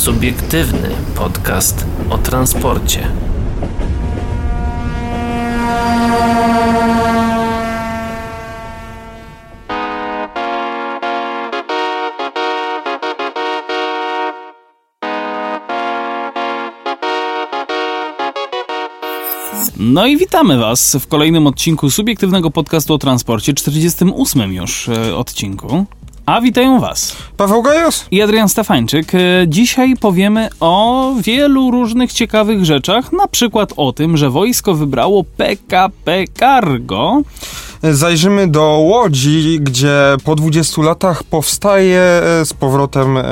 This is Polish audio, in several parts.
Subiektywny podcast o transporcie. No i witamy Was w kolejnym odcinku subiektywnego podcastu o transporcie, 48 już e, odcinku. A witają Was Paweł Gajos? i Adrian Stefańczyk. E, Dzisiaj powiemy o wielu różnych ciekawych rzeczach, na przykład o tym, że wojsko wybrało PKP Cargo. Zajrzymy do Łodzi, gdzie po 20 latach powstaje e, z powrotem e,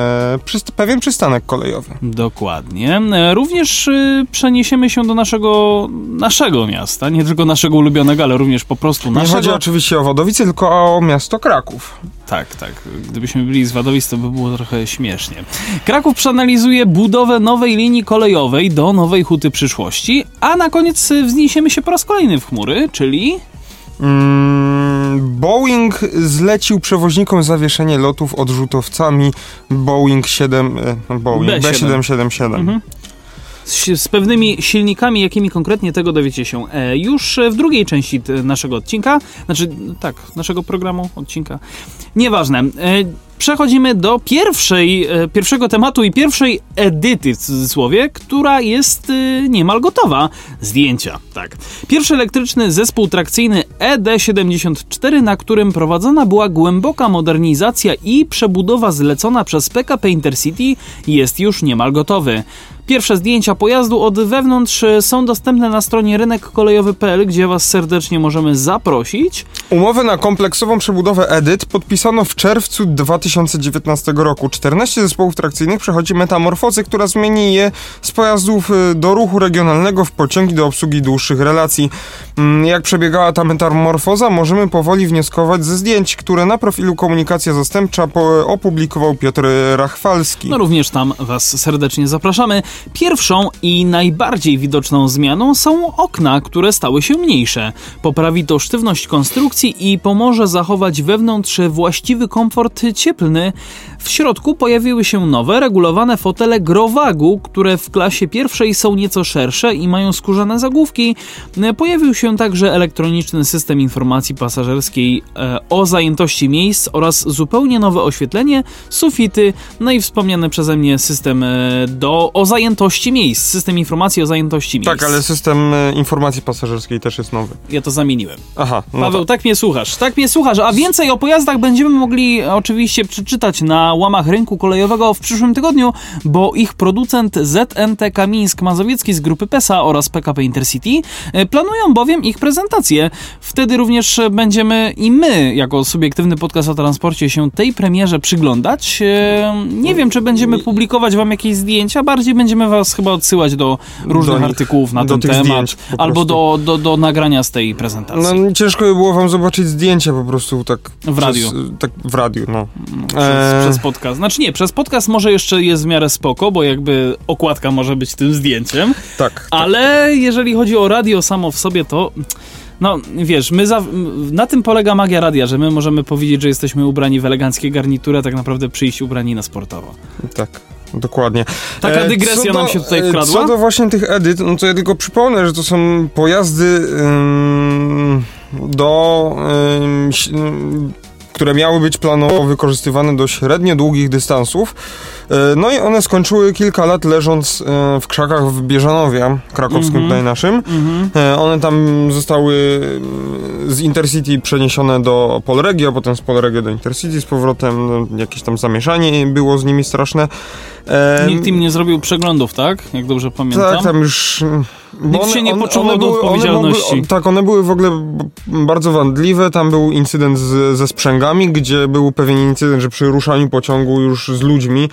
przyst- pewien przystanek kolejowy. Dokładnie. E, Również przeniesiemy się do naszego, naszego miasta, nie tylko naszego ulubionego, ale również po prostu Nie naszego. chodzi oczywiście o Wadowice, tylko o miasto Kraków. Tak, tak. Gdybyśmy byli z Wadowic, to by było trochę śmiesznie. Kraków przeanalizuje budowę nowej linii kolejowej do Nowej Huty Przyszłości, a na koniec wzniesiemy się po raz kolejny w chmury, czyli... Mm, Boeing zlecił przewoźnikom zawieszenie lotów odrzutowcami Boeing 7, e, Boeing B7. B777. Mhm. Z, z pewnymi silnikami, jakimi konkretnie tego dowiecie się e, już w drugiej części naszego odcinka, znaczy tak, naszego programu, odcinka. Nieważne. E, Przechodzimy do pierwszej, e, pierwszego tematu i pierwszej edyty w cudzysłowie, która jest e, niemal gotowa. Zdjęcia, tak. Pierwszy elektryczny zespół trakcyjny ED74, na którym prowadzona była głęboka modernizacja i przebudowa zlecona przez PKP Intercity, jest już niemal gotowy. Pierwsze zdjęcia pojazdu od wewnątrz są dostępne na stronie rynekkolejowy.pl, gdzie Was serdecznie możemy zaprosić. Umowę na kompleksową przebudowę EDYT podpisano w czerwcu 2019 roku. 14 zespołów trakcyjnych przechodzi metamorfozę, która zmieni je z pojazdów y, do ruchu regionalnego w pociągi do obsługi dłuższych relacji. Mm, Jak przebiegała ta metamorfoza, możemy powoli wnioskować ze zdjęć, które na profilu Komunikacja Zastępcza po- opublikował Piotr Rachwalski. No również tam Was serdecznie zapraszamy. Pierwszą i najbardziej widoczną zmianą są okna, które stały się mniejsze. Poprawi to sztywność konstrukcji i pomoże zachować wewnątrz właściwy komfort cieplny. W środku pojawiły się nowe, regulowane fotele Growagu, które w klasie pierwszej są nieco szersze i mają skórzane zagłówki. Pojawił się także elektroniczny system informacji pasażerskiej e, o zajętości miejsc oraz zupełnie nowe oświetlenie, sufity, no i wspomniany przeze mnie system e, do, o zajętości miejsc, system informacji o zajętości miejsc. Tak, ale system y, informacji pasażerskiej też jest nowy. Ja to zamieniłem. Aha, no Paweł, tak mnie słuchasz, tak mnie słuchasz, a więcej o pojazdach będziemy mogli oczywiście przeczytać na łamach rynku kolejowego w przyszłym tygodniu, bo ich producent ZNTK Mińsk Mazowiecki z grupy PESA oraz PKP Intercity e, planują bowiem ich prezentację. Wtedy również e, będziemy i my, jako subiektywny podcast o transporcie, się tej premierze przyglądać. E, Nie wiem, czy będziemy publikować wam jakieś zdjęcia, bardziej będziemy was chyba odsyłać do różnych nich, artykułów na do ten temat, zdjęć albo do, do, do nagrania z tej prezentacji. No ciężko by było wam zobaczyć zdjęcia po prostu tak... W radiu. Przez, tak w radiu, no. Przez, Eee. przez podcast. Znaczy nie, przez podcast może jeszcze jest w miarę spoko, bo jakby okładka może być tym zdjęciem, Tak. ale jeżeli chodzi o radio samo w sobie, to no wiesz, my za, na tym polega magia radia, że my możemy powiedzieć, że jesteśmy ubrani w eleganckie garnitury, a tak naprawdę przyjść ubrani na sportowo. Tak. Dokładnie. Taka E, dygresja co nam do- się tutaj e, wkradła. Co do właśnie tych edyt, no to ja tylko przypomnę, że to są pojazdy ym, do... Ym, które miały być planowo wykorzystywane do średnio długich dystansów. E, No i one skończyły kilka lat leżąc e, w krzakach w Bieżanowie, krakowskim Mhm. tutaj naszym. Mhm. E, One tam zostały mm, z Intercity przeniesione do Polregio, potem z Polregio do Intercity z powrotem. No, jakieś tam zamieszanie było z nimi straszne. Nikt im nie zrobił przeglądów, tak? Jak dobrze pamiętam. tak, tam już... mm, Nikt się nie poczuwał do odpowiedzialności. One, tak, one były w ogóle bardzo wandliwe. Tam był incydent z, ze sprzęgami, gdzie był pewien incydent, że przy ruszaniu pociągu już z ludźmi,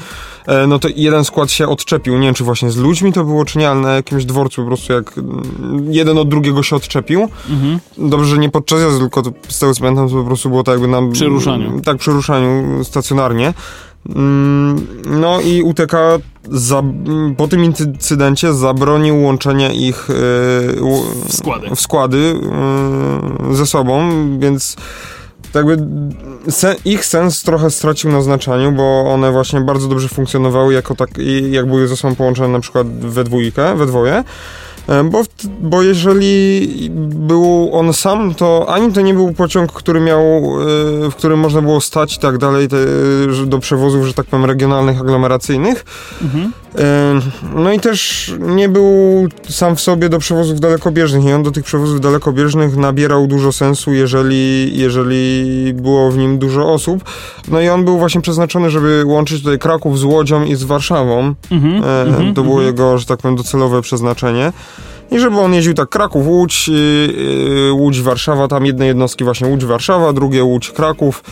no to jeden skład się odczepił. Nie wiem, czy właśnie z ludźmi to było, czy nie, ale na jakimś dworcu po prostu jak mm, jeden od drugiego się odczepił. Mhm. Dobrze, że nie podczas jazdy, tylko z tego co pamiętam, to po prostu było tak jakby na... Przy ruszaniu. Tak, przy ruszaniu stacjonarnie. Mm, No i UTK za, po tym incydencie zabronił łączenia ich e, u- W składy. w składy e, ze sobą, więc jakby se, ich sens trochę stracił na znaczeniu, bo one właśnie bardzo dobrze funkcjonowały jako tak, jak były ze sobą połączone na przykład we dwójkę, we dwoje. E, Bo, bo jeżeli był on sam, to ani to nie był pociąg, który miał, e, w którym można było stać i tak dalej, te, do przewozów, że tak powiem, regionalnych, aglomeracyjnych. Mhm. E, No i też nie był sam w sobie do przewozów dalekobieżnych i on do tych przewozów dalekobieżnych nabierał dużo sensu, jeżeli, jeżeli było w nim dużo osób. No i on był właśnie przeznaczony, żeby łączyć tutaj Kraków z Łodzią i z Warszawą. Mhm. Mhm, to było mhm. jego, że tak powiem, docelowe przeznaczenie. I żeby on jeździł tak Kraków, Łódź, yy, yy, Łódź, Warszawa, tam jedne jednostki właśnie Łódź, Warszawa, drugie Łódź, Kraków.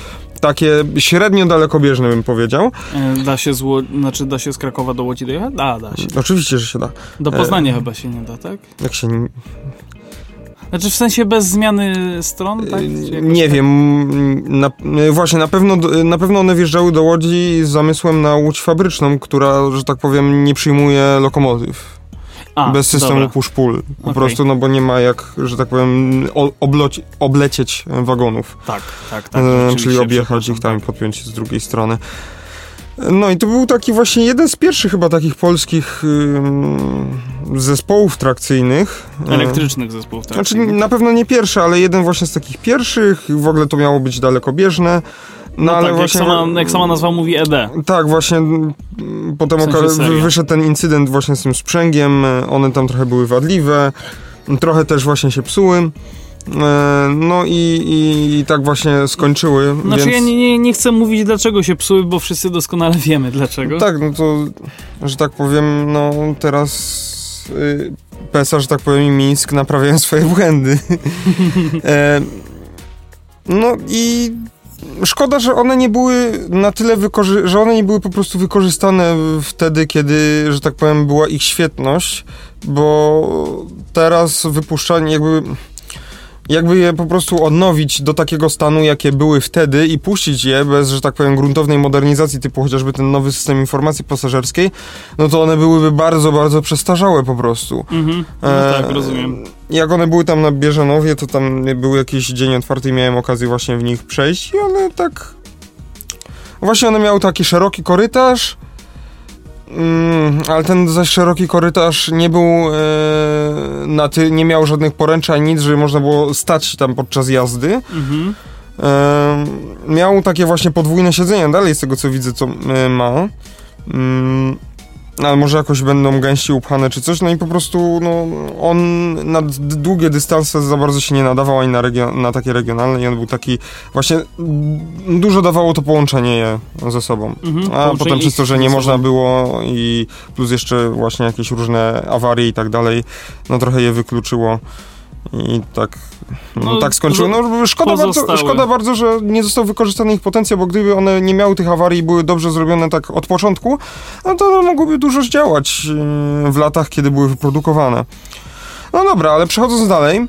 Takie średnio dalekobieżne bym powiedział. E, Da się z, Ło- znaczy da się z Krakowa do Łodzi dojechać? Da, da się. Oczywiście, że się da. Do Poznania chyba się nie da, tak? Jak się... nie- Znaczy w sensie bez zmiany stron, tak? Jakoś Nie tak? wiem, na, właśnie na pewno, na pewno one wjeżdżały do Łodzi z zamysłem na Łódź fabryczną, która, że tak powiem, nie przyjmuje lokomotyw. A, bez systemu dobra. push-pull. Po Okej. prostu, no bo nie ma jak, że tak powiem, obloci, oblecieć wagonów. Tak, tak, tak. E, czyli objechać ich tam i podpiąć się z drugiej strony. No i to był taki właśnie jeden z pierwszych chyba takich polskich ym, zespołów trakcyjnych. E, Elektrycznych zespołów, tak? Znaczy na pewno nie pierwszy, ale jeden właśnie z takich pierwszych. W ogóle to miało być dalekobieżne. No, No, ale tak, właśnie... jak, sama, jak sama nazwa mówi ED. Tak, właśnie potem W sensie wyszedł ten incydent właśnie z tym sprzęgiem, e, one tam trochę były wadliwe, trochę też właśnie się psuły. E, No i, i, i tak właśnie skończyły. Znaczy więc... ja nie, nie, nie chcę mówić dlaczego się psuły, bo wszyscy doskonale wiemy dlaczego. Tak, no to, że tak powiem, no teraz y, PESA, że tak powiem, i Mińsk naprawiają swoje błędy. e, no i szkoda, że one nie były na tyle wykorzy- że one nie były po prostu wykorzystane wtedy, kiedy, że tak powiem, była ich świetność, bo teraz wypuszczanie jakby jakby je po prostu odnowić do takiego stanu, jakie były wtedy i puścić je bez, że tak powiem, gruntownej modernizacji, typu chociażby ten nowy system informacji pasażerskiej, no to one byłyby bardzo, bardzo przestarzałe po prostu. Mhm, no E, tak, rozumiem. Jak one były tam na Bieżanowie, to tam był jakiś dzień otwarty i miałem okazję właśnie w nich przejść i one tak... Właśnie one miały taki szeroki korytarz, Mm, ale ten zaś szeroki korytarz nie był e, na ty, nie miał żadnych poręczy ani nic, żeby można było stać tam podczas jazdy. Mhm. E, miał takie właśnie podwójne siedzenia, dalej z tego co widzę, co e, ma. Mm, ale może jakoś będą gęściej upchane czy coś, no i po prostu no, on na długie dystanse za bardzo się nie nadawał ani na, regio- na takie regionalne i on był taki właśnie dużo dawało to połączenie je ze sobą. Mhm. A potem przez to, że nie można było i plus jeszcze właśnie jakieś różne awarie i tak dalej, no trochę je wykluczyło i tak, no, No, tak skończyło. No szkoda bardzo, szkoda bardzo, że nie został wykorzystany ich potencjał, bo gdyby one nie miały tych awarii i były dobrze zrobione tak od początku, no to mogłyby dużo zdziałać yy, w latach, kiedy były wyprodukowane. No dobra, ale przechodząc dalej,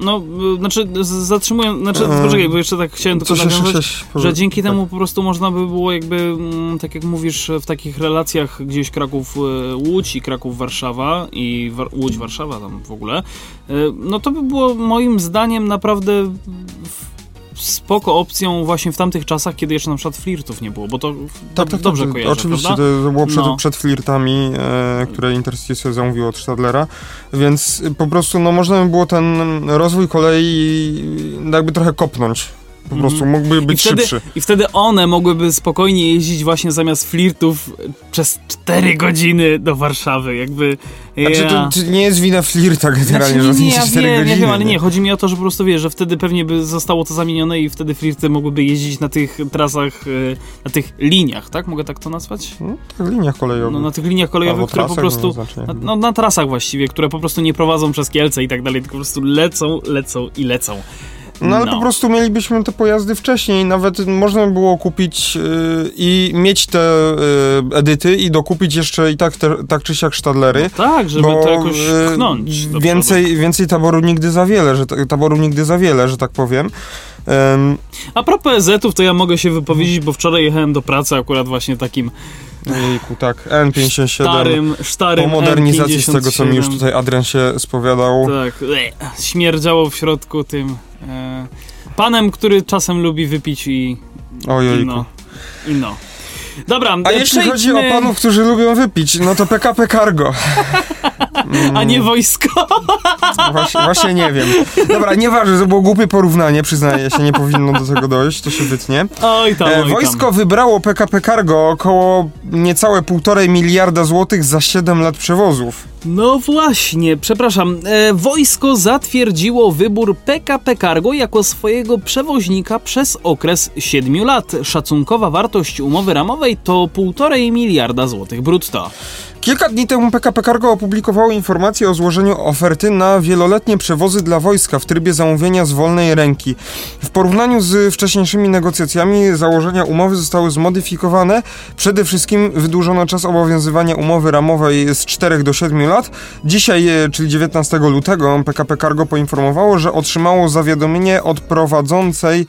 No, y, znaczy zatrzymuję, znaczy E, poczekaj, bo jeszcze tak chciałem tylko nawiązać, że dzięki tak. temu po prostu można by było jakby, mm, tak jak mówisz, w takich relacjach gdzieś Kraków-Łódź i Kraków-Warszawa i War- Łódź-Warszawa tam w ogóle, y, no to by było moim zdaniem naprawdę spoko opcją właśnie w tamtych czasach, kiedy jeszcze na przykład flirtów nie było, bo to Tak, tak, dobrze tak, kojarzę, Oczywiście, prawda? to, było przed, No. przed flirtami, e, które Intercity sobie zamówiło od Stadlera, więc po prostu no, można by było ten rozwój kolei jakby trochę kopnąć. Po prostu mógłby być I wtedy, szybszy. I wtedy one mogłyby spokojnie jeździć właśnie zamiast flirtów przez 4 godziny do Warszawy, jakby... Znaczy, ja- to, to nie jest wina flirta generalnie, Znaczy, że nie, nie, nie, ja 4 wiem, godziny. ja wiem, ale nie, chodzi mi o to, że po prostu wiesz, że wtedy pewnie by zostało to zamienione i wtedy flirty mogłyby jeździć na tych trasach, y, na tych liniach, tak? Mogę tak to nazwać? No, tak, liniach kolejowych. No, na tych liniach kolejowych, Albo które po trasach, prostu... nie ma znaczenia. Na, no, na trasach właściwie, które po prostu nie prowadzą przez Kielce i tak dalej, tylko po prostu lecą, lecą i lecą. No ale No. po prostu mielibyśmy te pojazdy wcześniej, nawet można by było kupić yy, i mieć te yy, edyty i dokupić jeszcze i tak, te, tak czy siak sztadlery. Tak, żeby bo, to jakoś pchnąć. do Więcej, więcej taboru nigdy za wiele, że ta- taboru nigdy za wiele, że tak powiem. Ym, A propos EZ-ów, to ja mogę się wypowiedzieć, bo wczoraj jechałem do pracy akurat właśnie takim Jejku, tak, N57. starym, starym po modernizacji z tego, co mi już M57. tutaj Adrian się spowiadał. Tak, e, śmierdziało w środku tym. E, panem, który czasem lubi wypić i Ojejku. i no. I no. Dobra, A e, jeśli chodzi o panów, którzy lubią wypić, no to PKP Cargo. A nie wojsko. Właśnie, właśnie nie wiem. Dobra, nieważne, to było głupie porównanie, przyznaję się, nie powinno do tego dojść, to się wytnie. Oj tam, E, oj tam. wojsko wybrało PKP Cargo około niecałe półtorej miliarda złotych za 7 lat przewozów. No właśnie, przepraszam. E, wojsko zatwierdziło wybór PKP Cargo jako swojego przewoźnika przez okres 7 lat. Szacunkowa wartość umowy ramowej to 1,5 miliarda złotych brutto. Kilka dni temu PKP Cargo opublikowało informację o złożeniu oferty na wieloletnie przewozy dla wojska w trybie zamówienia z wolnej ręki. W porównaniu z wcześniejszymi negocjacjami założenia umowy zostały zmodyfikowane. Przede wszystkim wydłużono czas obowiązywania umowy ramowej z 4 do 7 lat. Dzisiaj, e, czyli 19 lutego, PKP Cargo poinformowało, że otrzymało zawiadomienie od prowadzącej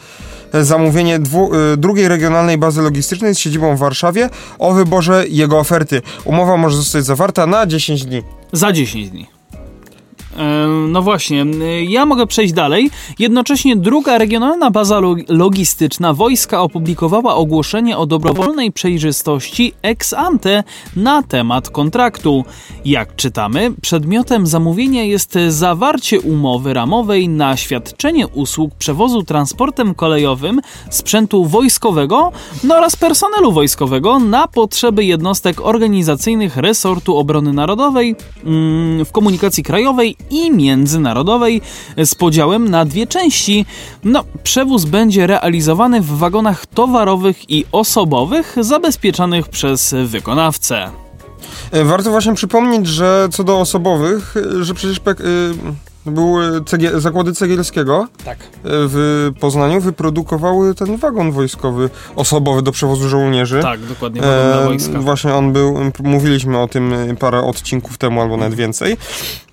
zamówienie dwu, y, drugiej regionalnej bazy logistycznej z siedzibą w Warszawie o wyborze jego oferty. Umowa może zostać zawarta na 10 dni. Za 10 dni. E, No właśnie, e, ja mogę przejść dalej. Jednocześnie druga regionalna baza lo- logistyczna wojska opublikowała ogłoszenie o dobrowolnej przejrzystości ex ante na temat kontraktu. Jak czytamy, przedmiotem zamówienia jest zawarcie umowy ramowej na świadczenie usług przewozu transportem kolejowym sprzętu wojskowego no oraz personelu wojskowego na potrzeby jednostek organizacyjnych resortu obrony narodowej mm, w komunikacji krajowej i międzynarodowej z podziałem na dwie części. No, przewóz będzie realizowany w wagonach towarowych i osobowych zabezpieczanych przez wykonawcę. E, Warto właśnie przypomnieć, że co do osobowych, e, że przecież były cegie, zakłady cegielskiego Tak. e, w Poznaniu wyprodukowały ten wagon wojskowy osobowy do przewozu żołnierzy. Tak, dokładnie, wagon dla E, wojska. Właśnie on był, mówiliśmy o tym e, parę odcinków temu, albo nawet więcej.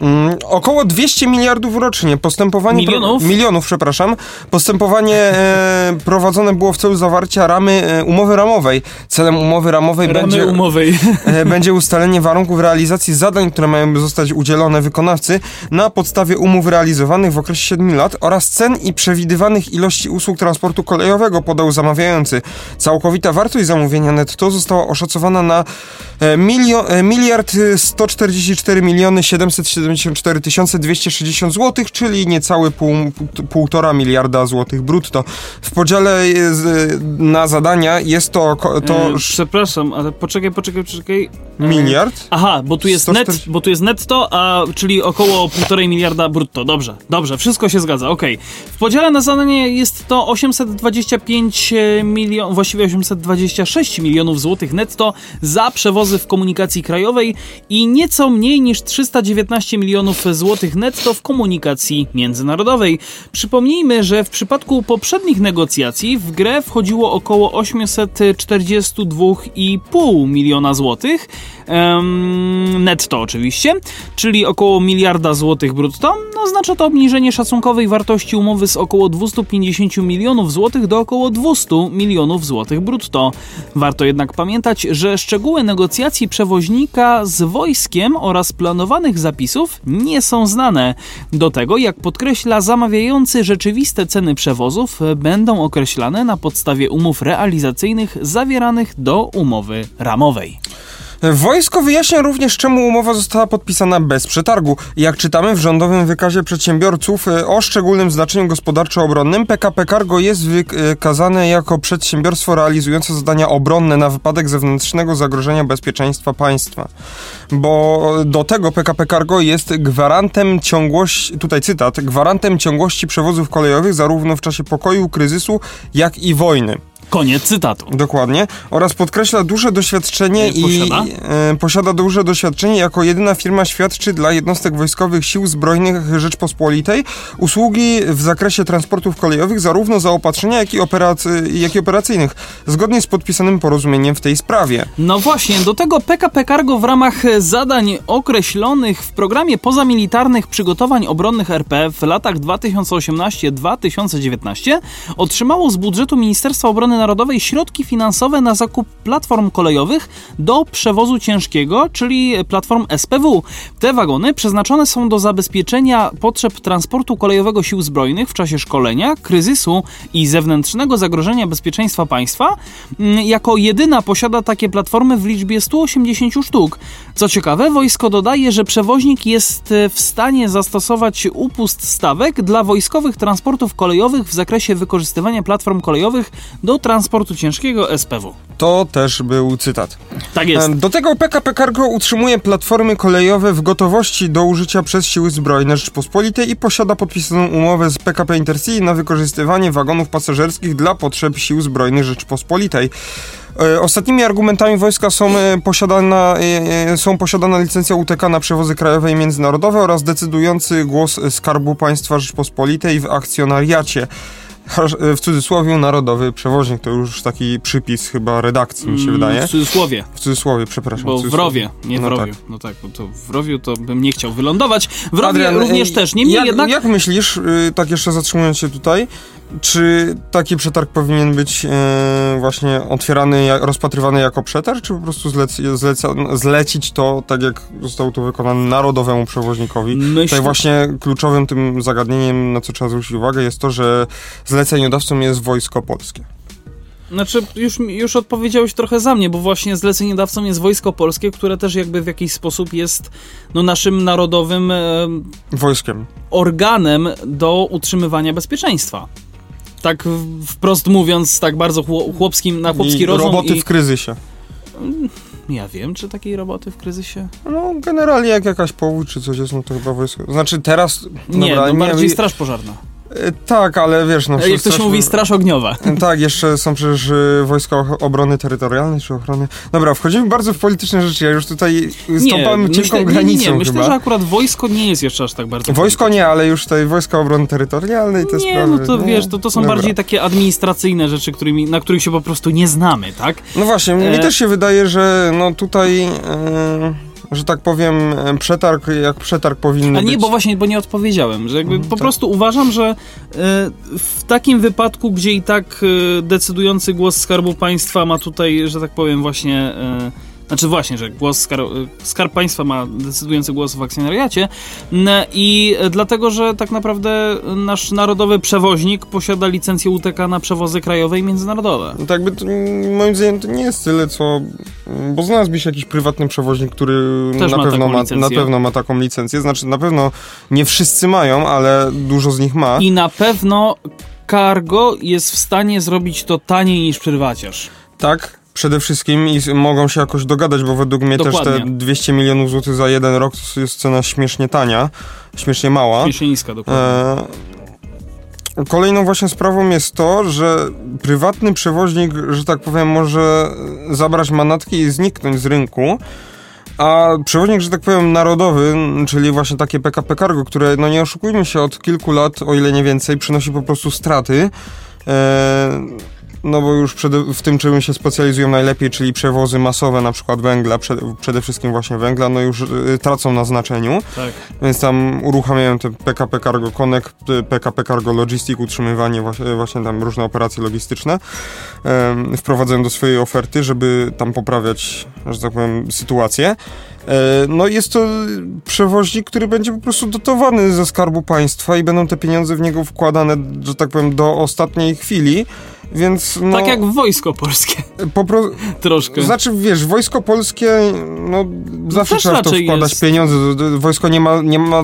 Mm, około 200 miliardów rocznie. Postępowanie Milionów? milionów, przepraszam. Postępowanie e, prowadzone było w celu zawarcia ramy e, umowy ramowej. Celem umowy ramowej Ramy będzie, umowej. e, będzie ustalenie warunków realizacji zadań, które mają zostać udzielone wykonawcy na podstawie umów realizowanych w okresie 7 lat oraz cen i przewidywanych ilości usług transportu kolejowego podał zamawiający. Całkowita wartość zamówienia netto została oszacowana na e, milio, e, miliard e, 144 miliony 774 tysiące 260 złotych, czyli niecałe pół, pół- półtora miliarda złotych brutto. W podziale e, na zadania jest to, to sz- przepraszam, ale poczekaj, poczekaj, poczekaj. Miliard. Aha, bo tu jest 140 net, bo tu jest netto, a czyli około 1,5 miliarda brutto. Dobrze, dobrze, wszystko się zgadza, okej. W podziale na zadanie jest to 825 milionów, właściwie 826 milionów złotych netto za przewozy w komunikacji krajowej i nieco mniej niż 319 milionów złotych netto w komunikacji międzynarodowej. Przypomnijmy, że w przypadku poprzednich negocjacji w grę wchodziło około 842,5 miliona złotych, netto oczywiście, czyli około miliarda złotych brutto. No, oznacza to obniżenie szacunkowej wartości umowy z około 250 milionów złotych do około 200 milionów złotych brutto. Warto jednak pamiętać, że szczegóły negocjacji przewoźnika z wojskiem oraz planowanych zapisów nie są znane. Do tego, jak podkreśla zamawiający, rzeczywiste ceny przewozów będą określane na podstawie umów realizacyjnych zawieranych do umowy ramowej. Wojsko wyjaśnia również, czemu umowa została podpisana bez przetargu. Jak czytamy w rządowym wykazie przedsiębiorców e, o szczególnym znaczeniu gospodarczo-obronnym, PKP Cargo jest wykazane jako przedsiębiorstwo realizujące zadania obronne na wypadek zewnętrznego zagrożenia bezpieczeństwa państwa. Bo do tego PKP Cargo jest gwarantem ciągłości, tutaj cytat, gwarantem ciągłości przewozów kolejowych zarówno w czasie pokoju, kryzysu, jak i wojny. Koniec cytatu. Dokładnie. Oraz podkreśla duże doświadczenie I posiada? i e, posiada duże doświadczenie jako jedyna firma świadczy dla jednostek wojskowych Sił Zbrojnych Rzeczpospolitej usługi w zakresie transportów kolejowych, zarówno zaopatrzenia, jak i, operacy, jak i operacyjnych, zgodnie z podpisanym porozumieniem w tej sprawie. No właśnie, do tego PKP Cargo w ramach zadań określonych w programie pozamilitarnych przygotowań obronnych RP w latach 2018-2019 otrzymało z budżetu Ministerstwa Obrony międzynarodowej środki finansowe na zakup platform kolejowych do przewozu ciężkiego, czyli platform SPW. Te wagony przeznaczone są do zabezpieczenia potrzeb transportu kolejowego sił zbrojnych w czasie szkolenia, kryzysu i zewnętrznego zagrożenia bezpieczeństwa państwa. Mm, Jako jedyna posiada takie platformy w liczbie 180 sztuk. Co ciekawe, wojsko dodaje, że przewoźnik jest e, w stanie zastosować upust stawek dla wojskowych transportów kolejowych w zakresie wykorzystywania platform kolejowych do transportu ciężkiego SPW. To też był cytat. Tak jest. Do tego PKP Cargo utrzymuje platformy kolejowe w gotowości do użycia przez siły zbrojne Rzeczpospolitej i posiada podpisaną umowę z PKP Intercity na wykorzystywanie wagonów pasażerskich dla potrzeb sił zbrojnych Rzeczpospolitej. E, Ostatnimi argumentami wojska są, e, posiadana, e, są posiadana licencja UTK na przewozy krajowe i międzynarodowe oraz decydujący głos Skarbu Państwa Rzeczpospolitej w akcjonariacie. W cudzysłowie narodowy przewoźnik to już taki przypis chyba redakcji mi się wydaje. Mm, W cudzysłowie, W cudzysłowie, przepraszam. bo w w rowie, nie w No rowiu. No tak, bo to w rowiu to bym nie chciał wylądować. W rowie Adrian, również też. Niemniej jak, jednak Jak myślisz, y, tak jeszcze zatrzymując się tutaj, czy taki przetarg powinien być e, właśnie otwierany, rozpatrywany jako przetarg, czy po prostu zlec, zleca, zlecić to, tak jak zostało to wykonane, narodowemu przewoźnikowi? myślę, Tutaj właśnie kluczowym tym zagadnieniem, na co trzeba zwrócić uwagę, jest to, że zleceniodawcą jest Wojsko Polskie. Znaczy, już, już odpowiedziałeś trochę za mnie, bo właśnie zleceniodawcą jest Wojsko Polskie, które też jakby w jakiś sposób jest no, naszym narodowym e, Wojskiem. organem do utrzymywania bezpieczeństwa. Tak wprost mówiąc, tak bardzo chło- chłopskim, na chłopski I rozum roboty i... w kryzysie. Ja wiem, czy takiej roboty w kryzysie? No, generalnie jak jakaś powódź czy coś jest, no to chyba wojsko. Znaczy teraz... Nie, dobra, no bardziej nie, straż pożarna. E, Tak, ale wiesz, no... Jak straż- mówi, straż ogniowa. Tak, jeszcze są przecież y, Wojska Obrony Terytorialnej czy Ochrony. Dobra, wchodzimy bardzo w polityczne rzeczy. Ja już tutaj stąpamy cienką myślę, nie, granicą nie, nie. Myślę, chyba. że akurat wojsko nie jest jeszcze aż tak bardzo... Wojsko nie, ale już tutaj Wojska Obrony Terytorialnej te Nie, sprawy. no to wiesz, to, to są Dobra. bardziej takie administracyjne rzeczy, którymi, na których się po prostu nie znamy, tak? No właśnie, mi E. też się wydaje, że no tutaj, e, że tak powiem, przetarg jak przetarg powinien A nie, być. bo właśnie, bo nie odpowiedziałem, że jakby po tak. prostu uważam, że e, w takim wypadku, gdzie i tak e, decydujący głos Skarbu Państwa ma tutaj, że tak powiem właśnie, e, znaczy właśnie, że głos skar, e, Skarb Państwa ma decydujący głos w akcjonariacie i e, dlatego, że tak naprawdę nasz narodowy przewoźnik posiada licencję UTK na przewozy krajowe i międzynarodowe. No tak jakby to, moim zdaniem to nie jest tyle, co... Bo znalazłby się jakiś prywatny przewoźnik, który Też na ma pewno ma, licencję. na pewno ma taką licencję. Znaczy na pewno nie wszyscy mają, ale dużo z nich ma. I na pewno Cargo jest w stanie zrobić to taniej niż prywaciarz. Tak, przede wszystkim i mogą się jakoś dogadać, bo według mnie też te Dokładnie. 200 milionów złotych za jeden rok to jest cena śmiesznie tania, śmiesznie mała. Śmiesznie niska, dokładnie. E, Kolejną właśnie sprawą jest to, że prywatny przewoźnik, że tak powiem, może zabrać manatki i zniknąć z rynku, a przewoźnik, że tak powiem, narodowy, czyli właśnie takie PKP Cargo, które, no nie oszukujmy się, od kilku lat, o ile nie więcej, przynosi po prostu straty, e, no bo już w tym, czym się specjalizują najlepiej, czyli przewozy masowe, na przykład węgla, przede, przede wszystkim właśnie węgla, no już y, tracą na znaczeniu. tak. Więc tam uruchamiają te PKP Cargo Connect, y, PKP Cargo Logistic, utrzymywanie właśnie, właśnie tam różne operacje logistyczne. Em, wprowadzają do swojej oferty, żeby tam poprawiać, że tak powiem, sytuację. E, No jest to przewoźnik, który będzie po prostu dotowany ze Skarbu Państwa i będą te pieniądze w niego wkładane, że tak powiem, do ostatniej chwili, więc no... Tak jak wojsko polskie. Po pro... Troszkę. Znaczy, wiesz, wojsko polskie, no zawsze też trzeba w to wkładać jest. pieniądze. Wojsko nie ma, nie ma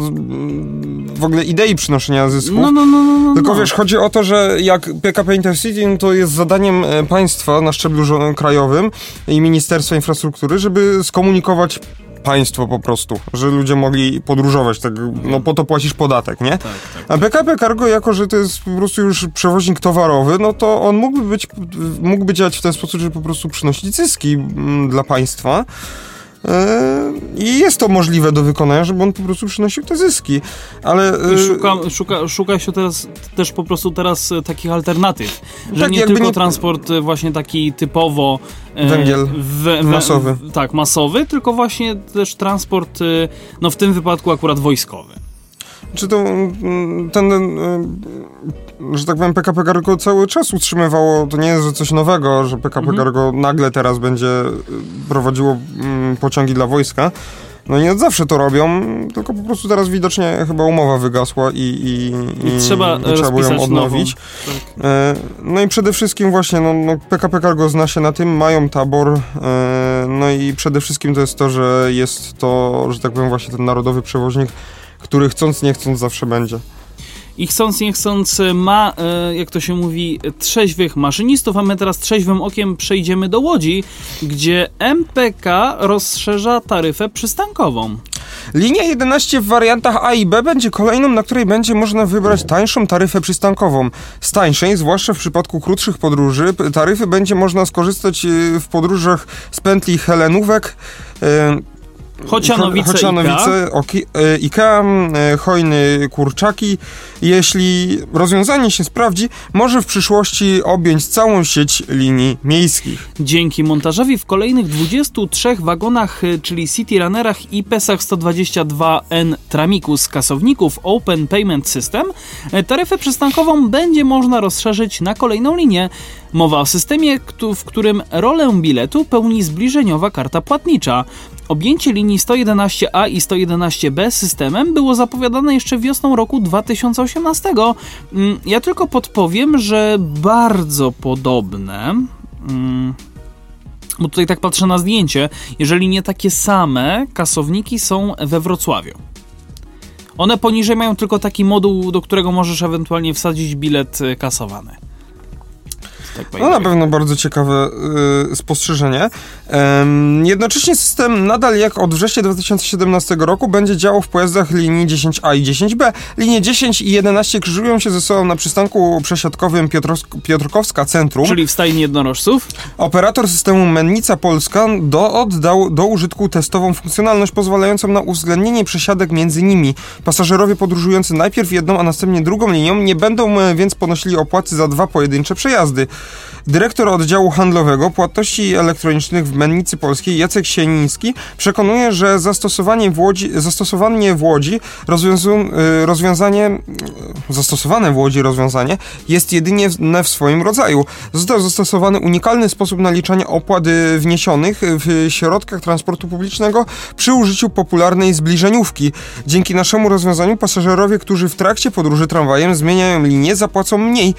w ogóle idei przynoszenia zysków. no, no, no, no, no. Tylko no. wiesz, chodzi o to, że jak PKP Intercity, no to jest zadaniem e, państwa na szczeblu krajowym i Ministerstwa Infrastruktury, żeby skomunikować państwo po prostu, że ludzie mogli podróżować, tak, no po to płacisz podatek, nie? Tak, tak. A PKP Cargo, jako że to jest po prostu już przewoźnik towarowy, no to on mógłby być, mógłby działać w ten sposób, żeby po prostu przynosić zyski mm, dla państwa. E, I jest to możliwe do wykonania, żeby on po prostu przynosił te zyski. Ale. e, Szuka, szuka, szuka się teraz też po prostu teraz e, takich alternatyw, że Tak, nie tylko nie- transport właśnie taki typowo Węgiel we- we- masowy. tak, masowy, tylko właśnie też transport, no w tym wypadku akurat wojskowy. Czy to mm, ten, że tak powiem, PKP Cargo cały czas utrzymywało, to nie jest że coś nowego, że PKP Mhm. Cargo nagle teraz będzie y, prowadziło mm, pociągi dla wojska. No nie od zawsze to robią, tylko po prostu teraz widocznie chyba umowa wygasła i, i, I trzeba i trzeba ją odnowić. nową. E, No i przede wszystkim właśnie, no, no PKP Cargo zna się na tym, mają tabor, e, no i przede wszystkim to jest to, że jest to, że tak powiem, właśnie ten narodowy przewoźnik, który chcąc nie chcąc zawsze będzie. I chcąc nie chcąc ma, e, jak to się mówi, trzeźwych maszynistów, a my teraz trzeźwym okiem przejdziemy do Łodzi, gdzie MPK rozszerza taryfę przystankową. Linia 11 w wariantach A i B będzie kolejną, na której będzie można wybrać tańszą taryfę przystankową. Z tańszej, zwłaszcza w przypadku krótszych podróży, taryfy będzie można skorzystać y, w podróżach z pętli Helenówek, y, Chocianowice, Chocianowice, Oki, e, Ikea, e, Hojny, Kurczaki. Jeśli rozwiązanie się sprawdzi, może w przyszłości objąć całą sieć linii miejskich. Dzięki montażowi w kolejnych 23 wagonach, y, czyli City Runnerach i PESach 122N Tramiku z kasowników Open Payment System, y, taryfę przystankową będzie można rozszerzyć na kolejną linię. Mowa o systemie, w którym rolę biletu pełni zbliżeniowa karta płatnicza. Objęcie linii 111A i 111B systemem było zapowiadane jeszcze wiosną roku 2018. Mm, Ja tylko podpowiem, że bardzo podobne. mm, Bo tutaj tak patrzę na zdjęcie, jeżeli nie takie same, kasowniki są we Wrocławiu. One poniżej mają tylko taki moduł, do którego możesz ewentualnie wsadzić bilet y, kasowany. Tak No na pewno bardzo ciekawe y, spostrzeżenie. Jednocześnie system nadal jak od września 2017 roku będzie działał w pojazdach linii 10A i 10B. Linie 10 i 11 krzyżują się ze sobą na przystanku przesiadkowym Piotrowsk- Piotrkowska Centrum. Czyli w stajni jednorożców. Operator systemu Mennica Polska do, oddał do użytku testową funkcjonalność pozwalającą na uwzględnienie przesiadek między nimi. Pasażerowie podróżujący najpierw jedną, a następnie drugą linią nie będą e, więc ponosili opłaty za dwa pojedyncze przejazdy. Dyrektor oddziału handlowego płatności elektronicznych w Mennicy Polskiej Jacek Sieniński przekonuje, że zastosowanie w Łodzi, zastosowanie w Łodzi rozwiązu, y, rozwiązanie, y, zastosowane w Łodzi rozwiązanie jest jedynie w, swoim rodzaju. Został zastosowany unikalny sposób naliczania opłat y, wniesionych w środkach transportu publicznego przy użyciu popularnej zbliżeniówki. Dzięki naszemu rozwiązaniu pasażerowie, którzy w trakcie podróży tramwajem zmieniają linię, zapłacą mniej.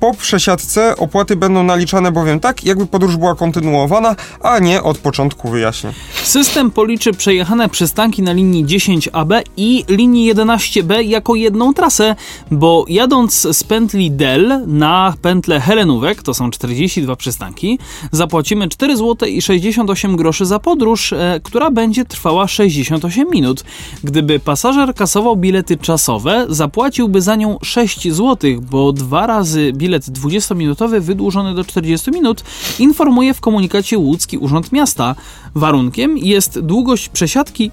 Po przesiadce opłaty będą naliczane bowiem tak, jakby podróż była kontynuowana, a nie od początku wyjaśnię. System policzy przejechane przystanki na linii 10AB i linii 11B jako jedną trasę, bo jadąc z pętli Del na pętlę Helenówek, to są 42 przystanki, zapłacimy 4 zł i 68 groszy za podróż, e, która będzie trwała 68 minut. Gdyby pasażer kasował bilety czasowe, zapłaciłby za nią 6 zł, bo dwa razy bilet 20-minutowy wydłużony do 40 minut informuje w komunikacie łódzki Urząd Miasta. Warunkiem jest długość przesiadki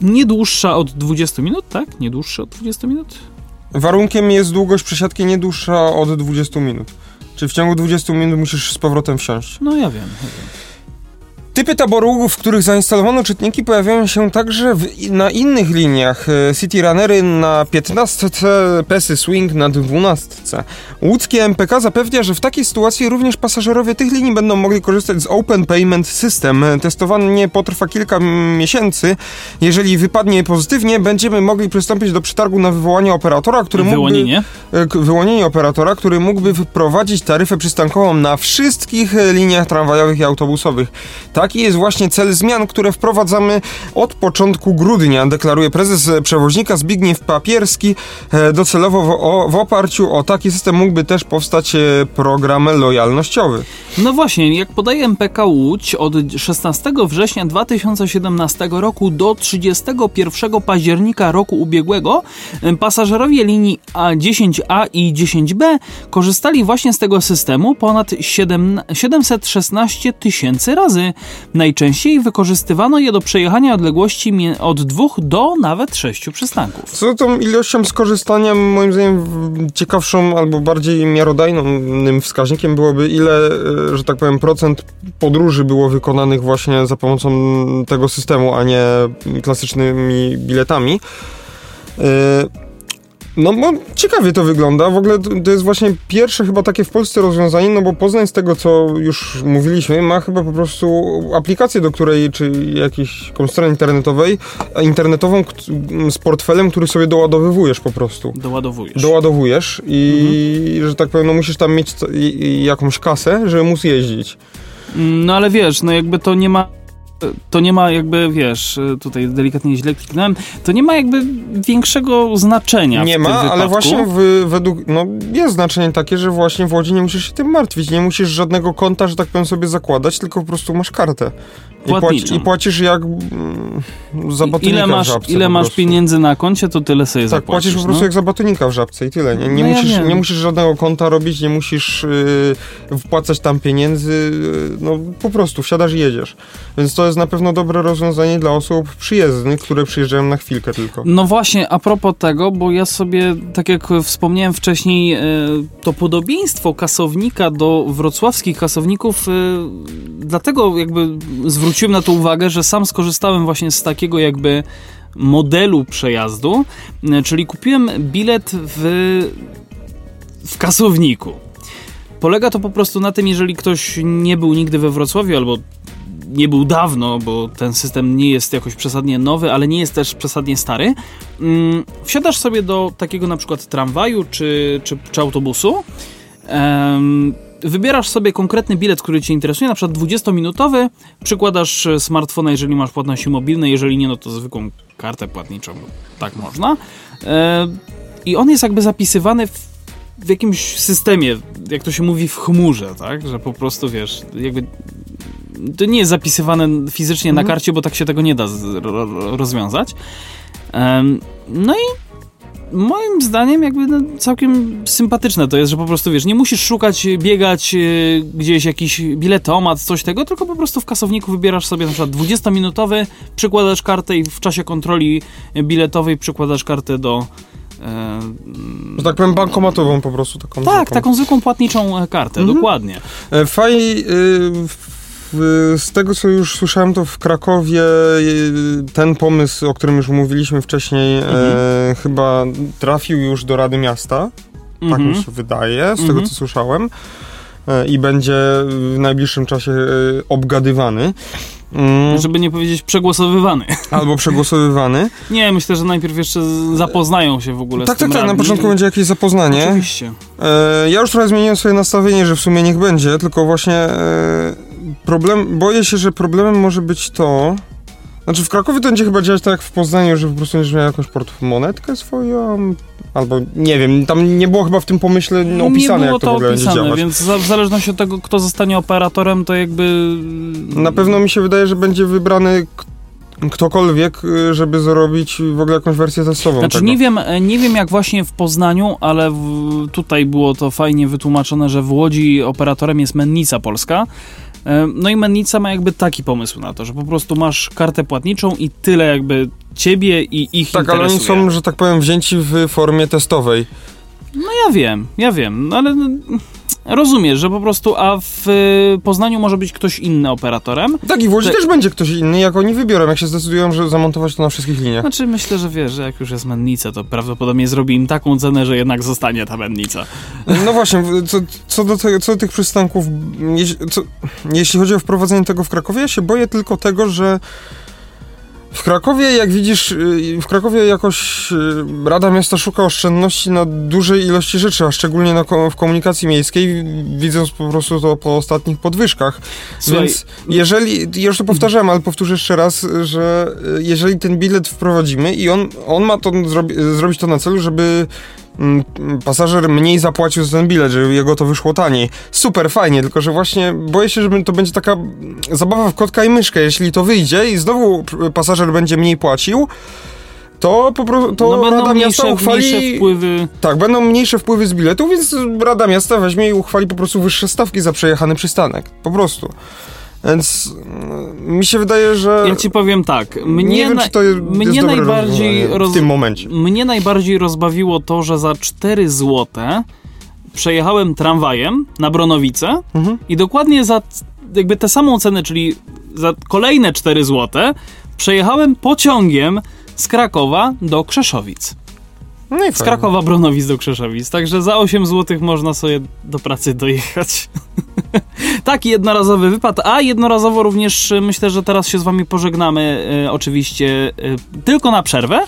nie dłuższa od 20 minut, tak? Nie dłuższa od 20 minut? Warunkiem jest długość przesiadki nie dłuższa od 20 minut. Czyli w ciągu 20 minut musisz z powrotem wsiąść. No ja wiem. Ja wiem. Typy taboru, w których zainstalowano czytniki, pojawiają się także w, na innych liniach. E, City Runnery na 15, Pesy Swing na 12. Łódzkie MPK zapewnia, że w takiej sytuacji również pasażerowie tych linii będą mogli korzystać z Open Payment System. E, Testowanie potrwa kilka miesięcy. Jeżeli wypadnie pozytywnie, będziemy mogli przystąpić do przetargu na wywołanie operatora, który mógłby... Wyłonienie? e, wyłonienie operatora, który mógłby wprowadzić taryfę przystankową na wszystkich liniach tramwajowych i autobusowych. Taki jest właśnie cel zmian, które wprowadzamy od początku grudnia, deklaruje prezes e, przewoźnika Zbigniew Papierski. E, Docelowo w, o, w oparciu o taki system mógłby też powstać e, program lojalnościowy. No właśnie, jak podaje MPK Łódź, od 16 września 2017 roku do 31 października roku ubiegłego pasażerowie linii A 10A i 10B korzystali właśnie z tego systemu ponad 7, 716 tysięcy razy. Najczęściej wykorzystywano je do przejechania odległości od dwóch do nawet sześciu przystanków. Co tą ilością skorzystania, moim zdaniem, ciekawszą albo bardziej miarodajnym wskaźnikiem byłoby, ile, e, że tak powiem, procent podróży było wykonanych właśnie za pomocą tego systemu, a nie klasycznymi biletami. E, no bo ciekawie to wygląda. W ogóle to, jest właśnie pierwsze chyba takie w Polsce rozwiązanie, no bo Poznań z tego, co już mówiliśmy, ma chyba po prostu aplikację, do której, czy jakąś stronę internetowej, a internetową z portfelem, który sobie doładowywujesz po prostu. Doładowujesz. Doładowujesz i, że tak powiem, no musisz tam mieć jakąś kasę, żeby móc jeździć. No ale wiesz, no jakby to nie ma. To nie ma jakby, wiesz, tutaj delikatnie źle kliknąłem, to nie ma jakby większego znaczenia Nie ma, ale właśnie w, według, no jest znaczenie takie, że właśnie w Łodzi nie musisz się tym martwić, nie musisz żadnego konta, że tak powiem, sobie zakładać, tylko po prostu masz kartę. Płaci, i płacisz jak mm, za batonika Ile masz, w żabce ile masz pieniędzy na koncie, to tyle sobie Tak, zapłacisz. płacisz po prostu no. jak za batonika w żabce i tyle. Nie, nie, No ja musisz, wiem. nie musisz żadnego konta robić, nie musisz yy, wpłacać tam pieniędzy, yy, no po prostu wsiadasz i jedziesz. Więc to jest na pewno dobre rozwiązanie dla osób przyjezdnych, które przyjeżdżają na chwilkę tylko. No właśnie, a propos tego, bo ja sobie, tak jak wspomniałem wcześniej, e, to podobieństwo kasownika do wrocławskich kasowników, e, dlatego jakby zwróciłem na to uwagę, że sam skorzystałem właśnie z takiego jakby modelu przejazdu, e, czyli kupiłem bilet w, w kasowniku. Polega to po prostu na tym, jeżeli ktoś nie był nigdy we Wrocławiu albo nie był dawno, bo ten system nie jest jakoś przesadnie nowy, ale nie jest też przesadnie stary. Mm, Wsiadasz sobie do takiego na przykład tramwaju czy, czy, czy autobusu. em, Wybierasz sobie konkretny bilet, który Cię interesuje, na przykład 20-minutowy, przykładasz e, smartfona, jeżeli masz płatności mobilne, jeżeli nie, no to zwykłą kartę płatniczą, tak można. E, I on jest jakby zapisywany w, w jakimś systemie, jak to się mówi, w chmurze, tak? Że po prostu, wiesz, jakby to nie jest zapisywane fizycznie na Mhm. karcie, bo tak się tego nie da rozwiązać. No i moim zdaniem jakby no, całkiem sympatyczne to jest, że po prostu wiesz, nie musisz szukać, biegać e, gdzieś jakiś biletomat, coś tego, tylko po prostu w kasowniku wybierasz sobie na przykład 20-minutowy, przykładasz kartę i w czasie kontroli biletowej przykładasz kartę do e, Że tak powiem bankomatową po prostu taką. tak, zwykłą. taką zwykłą płatniczą e, kartę, Mhm. dokładnie. Faj, y, z tego co już słyszałem, to w Krakowie y, ten pomysł, o którym już mówiliśmy wcześniej, e, Mhm. chyba trafił już do Rady Miasta. Tak Mhm. mi się wydaje, z tego Mhm. co słyszałem. E, I będzie w najbliższym czasie e, obgadywany. Mm, Żeby nie powiedzieć przegłosowywany. albo przegłosowywany. Nie, myślę, że najpierw jeszcze zapoznają się w ogóle Tak, z tym tak, tak. Na radni. początku będzie jakieś zapoznanie. Oczywiście. E, ja już trochę zmieniłem swoje nastawienie, że w sumie niech będzie, tylko właśnie e, problem, boję się, że problemem może być to, znaczy w Krakowie to będzie chyba działać tak jak w Poznaniu, że po prostu będziesz miał jakąś portmonetkę swoją, albo nie wiem, tam nie było chyba w tym pomyśle no, opisane, jak to, to w ogóle będzie opisane, działać. więc w zależności od tego, kto zostanie operatorem, to jakby... Na pewno mi się wydaje, że będzie wybrany ktokolwiek, y, żeby zrobić w ogóle jakąś wersję testową Znaczy tego. nie wiem, e, nie wiem jak właśnie w Poznaniu, ale w, tutaj było to fajnie wytłumaczone, że w Łodzi operatorem jest Mennica Polska. No i Mennica ma jakby taki pomysł na to, że po prostu masz kartę płatniczą i tyle jakby ciebie i ich Tak, ale oni interesuje. są, że tak powiem, wzięci w formie testowej. No ja wiem, ja wiem, no ale no, rozumiesz, że po prostu, a w y, Poznaniu może być ktoś inny operatorem. Tak, i w Łodzi Tak. też będzie ktoś inny, jak oni wybiorą, jak się zdecydują, że zamontować to na wszystkich liniach. Znaczy myślę, że wiesz, że jak już jest mennica, to prawdopodobnie zrobi im taką cenę, że jednak zostanie ta mennica. No właśnie, co, co do tego, co do tych przystanków, jeśli, co, jeśli chodzi o wprowadzenie tego w Krakowie, ja się boję tylko tego, że w Krakowie, jak widzisz, y, w Krakowie jakoś y, Rada Miasta szuka oszczędności na dużej ilości rzeczy, a szczególnie na, w komunikacji miejskiej, widząc po prostu to po ostatnich podwyżkach. Słuchaj, Więc jeżeli, ja już to powtarzałem, ale powtórzę jeszcze raz, że y, jeżeli ten bilet wprowadzimy i on, on ma to zrobi, zrobić to na celu, żeby pasażer mniej zapłacił za ten bilet, żeby jego to wyszło taniej. Super, fajnie, tylko że właśnie boję się, że to będzie taka mm, zabawa w kotka i myszkę, jeśli to wyjdzie i znowu pasażer będzie mniej płacił, to po prostu to no będą Rada Miasta mniejsze, uchwali... mniejsze wpływy. Tak, będą mniejsze wpływy z biletu, więc Rada Miasta weźmie i uchwali po prostu wyższe stawki za przejechany przystanek. Po prostu. Więc mm, mi się wydaje, że... Ja ci powiem tak, mnie, nie wiem, na, czy to jest, mnie jest dobre najbardziej roz, w tym momencie. mnie najbardziej rozbawiło to, że za 4 złote przejechałem tramwajem na Bronowice Mhm. i dokładnie za jakby tę samą cenę, czyli za kolejne 4 złote przejechałem pociągiem z Krakowa do Krzeszowic. No i Z. Krakowa Bronowic do Krzeszowic. Także za 8 zł można sobie do pracy dojechać. Taki jednorazowy wypad, a jednorazowo również y, myślę, że teraz się z wami pożegnamy y, oczywiście y, tylko na przerwę.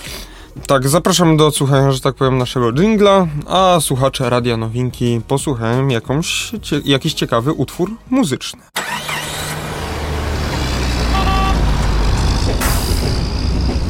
Tak, zapraszam do odsłuchania, że tak powiem, naszego jingla, a słuchacze Radia Nowinki posłuchają jakąś, cie, jakiś ciekawy utwór muzyczny.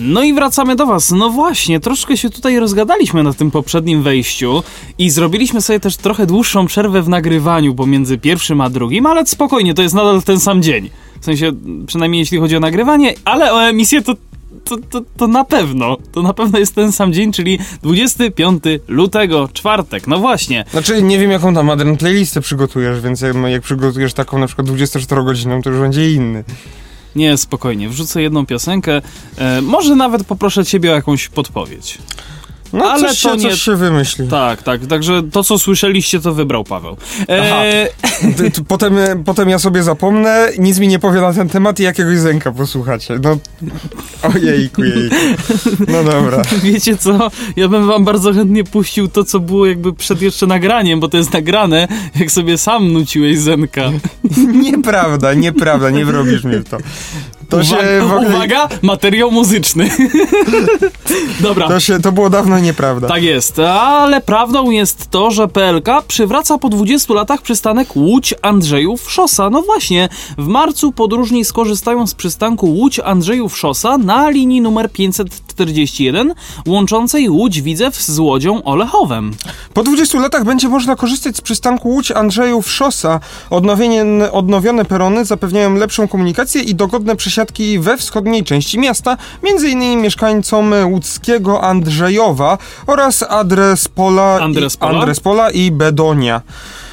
No i wracamy do was. No właśnie, troszkę się tutaj rozgadaliśmy na tym poprzednim wejściu i zrobiliśmy sobie też trochę dłuższą przerwę w nagrywaniu pomiędzy pierwszym a drugim, ale spokojnie, to jest nadal ten sam dzień. W sensie, przynajmniej jeśli chodzi o nagrywanie, ale o emisję to to, to, to na pewno. To na pewno jest ten sam dzień, czyli 25 lutego, czwartek. No właśnie. Znaczy, nie wiem jaką tam Adrian playlistę przygotujesz, więc jak, jak przygotujesz taką na przykład 24 godziną, to już będzie inny. Nie, spokojnie. Wrzucę jedną piosenkę. E, może nawet poproszę ciebie o jakąś podpowiedź. No, Ale coś, to się, nie- coś się wymyśli. Tak, tak. Także to, co słyszeliście, to wybrał Paweł. E, Potem, potem ja sobie zapomnę, nic mi nie powie na ten temat i jakiegoś zęka posłuchacie. No, ojejku, jejku. No dobra. wiecie co? Ja bym wam bardzo chętnie puścił to, co było jakby przed jeszcze nagraniem, bo to jest nagrane, jak sobie sam nuciłeś Zenka. Nieprawda, nieprawda, nie wrobisz mnie w to. To się uwaga, w ogóle, uwaga, materiał muzyczny. Dobra. to się, to było dawno nieprawda. Tak jest, ale prawdą jest to, że PLK przywraca po 20 latach przystanek Łódź Andrzejów Szosa. No właśnie, w marcu podróżni skorzystają z przystanku Łódź Andrzejów Szosa na linii numer 541 łączącej Łódź Widzew z Łodzią Olechowem. Po 20 latach będzie można korzystać z przystanku Łódź Andrzejów Szosa. Odnowione perony zapewniają lepszą komunikację i dogodne przesiadki we wschodniej części miasta, innymi mieszkańcom łódzkiego Andrzejowa oraz Adrespola, Andrespola? i, Andrespola i Bedonia.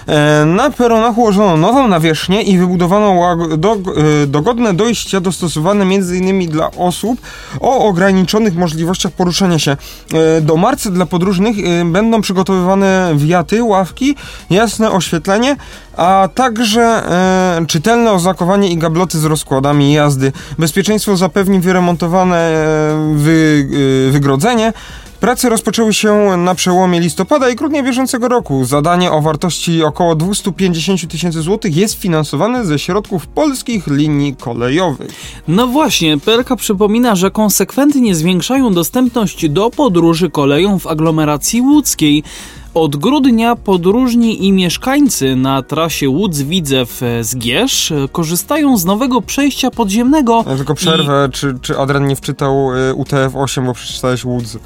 E, Na peronach ułożono nową nawierzchnię i wybudowano e, dogodne dojścia dostosowane m.in. dla osób o ograniczonych możliwościach poruszania się. E, Do marca dla podróżnych będą przygotowywane wiaty, ławki, jasne oświetlenie, a także czytelne oznakowanie i gabloty z rozkładami jazdy. Bezpieczeństwo zapewni wyremontowane wy, wygrodzenie. Prace rozpoczęły się na przełomie listopada i grudnia bieżącego roku. Zadanie o wartości około 250 tysięcy złotych jest finansowane ze środków polskich linii kolejowych. No właśnie, PLK przypomina, że konsekwentnie zwiększają dostępność do podróży koleją w aglomeracji łódzkiej. Od grudnia podróżni i mieszkańcy na trasie Łódź-Widzew-Zgierz korzystają z nowego przejścia podziemnego. Ja tylko przerwę, czy, czy Adrian nie wczytał y, UTF-8, bo przeczytałeś Łódz.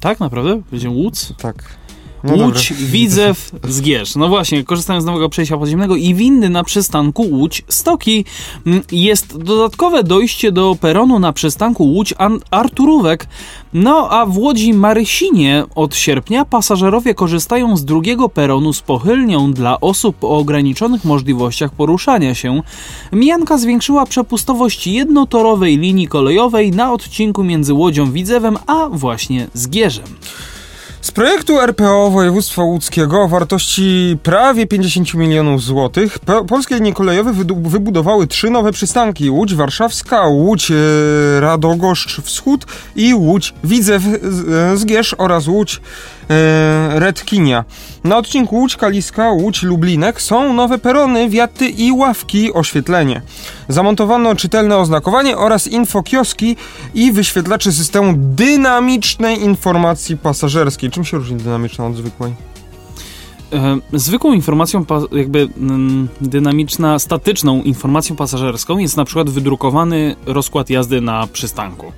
Tak, naprawdę? Będzie Łódź? Tak. No Łódź, dobra. Widzew, Zgierz. No właśnie, korzystając z nowego przejścia podziemnego i windy na przystanku Łódź Stoki. Mm, Jest dodatkowe dojście do peronu na przystanku Łódź Arturówek. No a w Łodzi Marysinie od sierpnia pasażerowie korzystają z drugiego peronu z pochylnią dla osób o ograniczonych możliwościach poruszania się. Mijanka zwiększyła przepustowość jednotorowej linii kolejowej na odcinku między Łodzią Widzewem a właśnie Zgierzem. Z projektu RPO województwa łódzkiego o wartości prawie 50 milionów złotych po, polskie linie kolejowe wybudowały trzy nowe przystanki. Łódź Warszawska, Łódź e, Radogoszcz Wschód i Łódź Widzew e, Zgierz oraz Łódź Redkinia. Na odcinku Łódź Kaliska, Łódź Lublinek są nowe perony, wiaty i ławki oświetlenie. Zamontowano czytelne oznakowanie oraz infokioski i wyświetlacze systemu dynamicznej informacji pasażerskiej. Czym się różni dynamiczna od zwykłej? E, Zwykłą informacją, jakby mm, dynamiczna, statyczną informacją pasażerską jest na przykład wydrukowany rozkład jazdy na przystanku.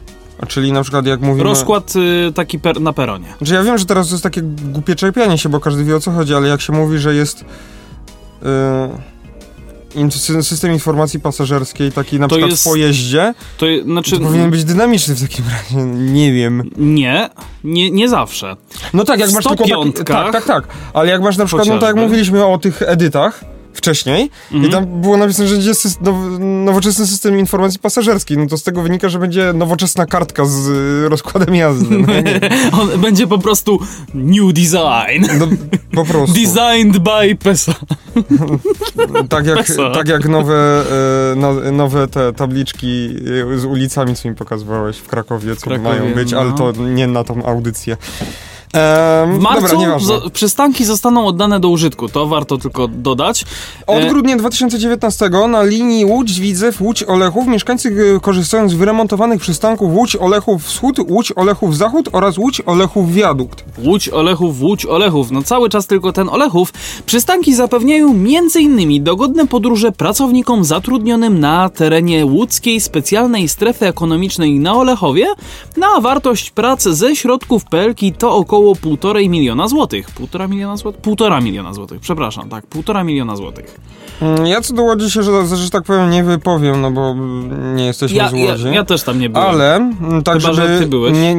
Czyli na przykład jak mówimy... Rozkład y, taki per, na peronie. Znaczy ja wiem, że teraz to jest takie głupie czepianie się, bo każdy wie o co chodzi, ale jak się mówi, że jest sy- system informacji pasażerskiej taki na To przykład jest- w pojeździe, To je- znaczy. to powinien być dynamiczny w takim razie. Nie wiem. Nie, nie, nie zawsze. No tak, jak masz tylko taki, 105 tak, tak, tak. Ale jak masz na przykład, no tak jak Chociażby. mówiliśmy o tych edytach, wcześniej Mhm. i tam było napisane, że będzie now, nowoczesny system informacji pasażerskiej. No to z tego wynika, że będzie nowoczesna kartka z y, rozkładem jazdy. No, On będzie po prostu new design. no, po prostu. Designed by PESA. Tak jak, Pesa. tak jak nowe, e, no, nowe te tabliczki e, z ulicami, co mi pokazywałeś w Krakowie, co Krakowie, mają być, no. ale to nie na tą audycję. W marcu dobra, zo- przystanki zostaną oddane do użytku. To warto tylko dodać. Od E, grudnia 2019 na linii Łódź-Widzew, Łódź-Olechów mieszkańcy e, korzystają z wyremontowanych przystanków Łódź-Olechów Wschód, Łódź-Olechów Zachód oraz Łódź-Olechów Wiadukt. Łódź Olechów, Łódź Olechów. No cały czas tylko ten Olechów. Przystanki zapewniają m.in. dogodne podróże pracownikom zatrudnionym na terenie łódzkiej specjalnej strefy ekonomicznej na Olechowie, no a wartość prac ze środków PLK to około 1,5 miliona złotych. 1,5 miliona złotych? 1,5 miliona złotych, przepraszam, tak, 1,5 miliona złotych. Mm, Ja co do Łodzi się, że, że tak powiem, nie wypowiem, no bo nie jesteśmy Ja, z ja, Łodzi. ja też tam nie byłem. ale mm, tak, Chyba, żeby... że ty byłeś. Nie,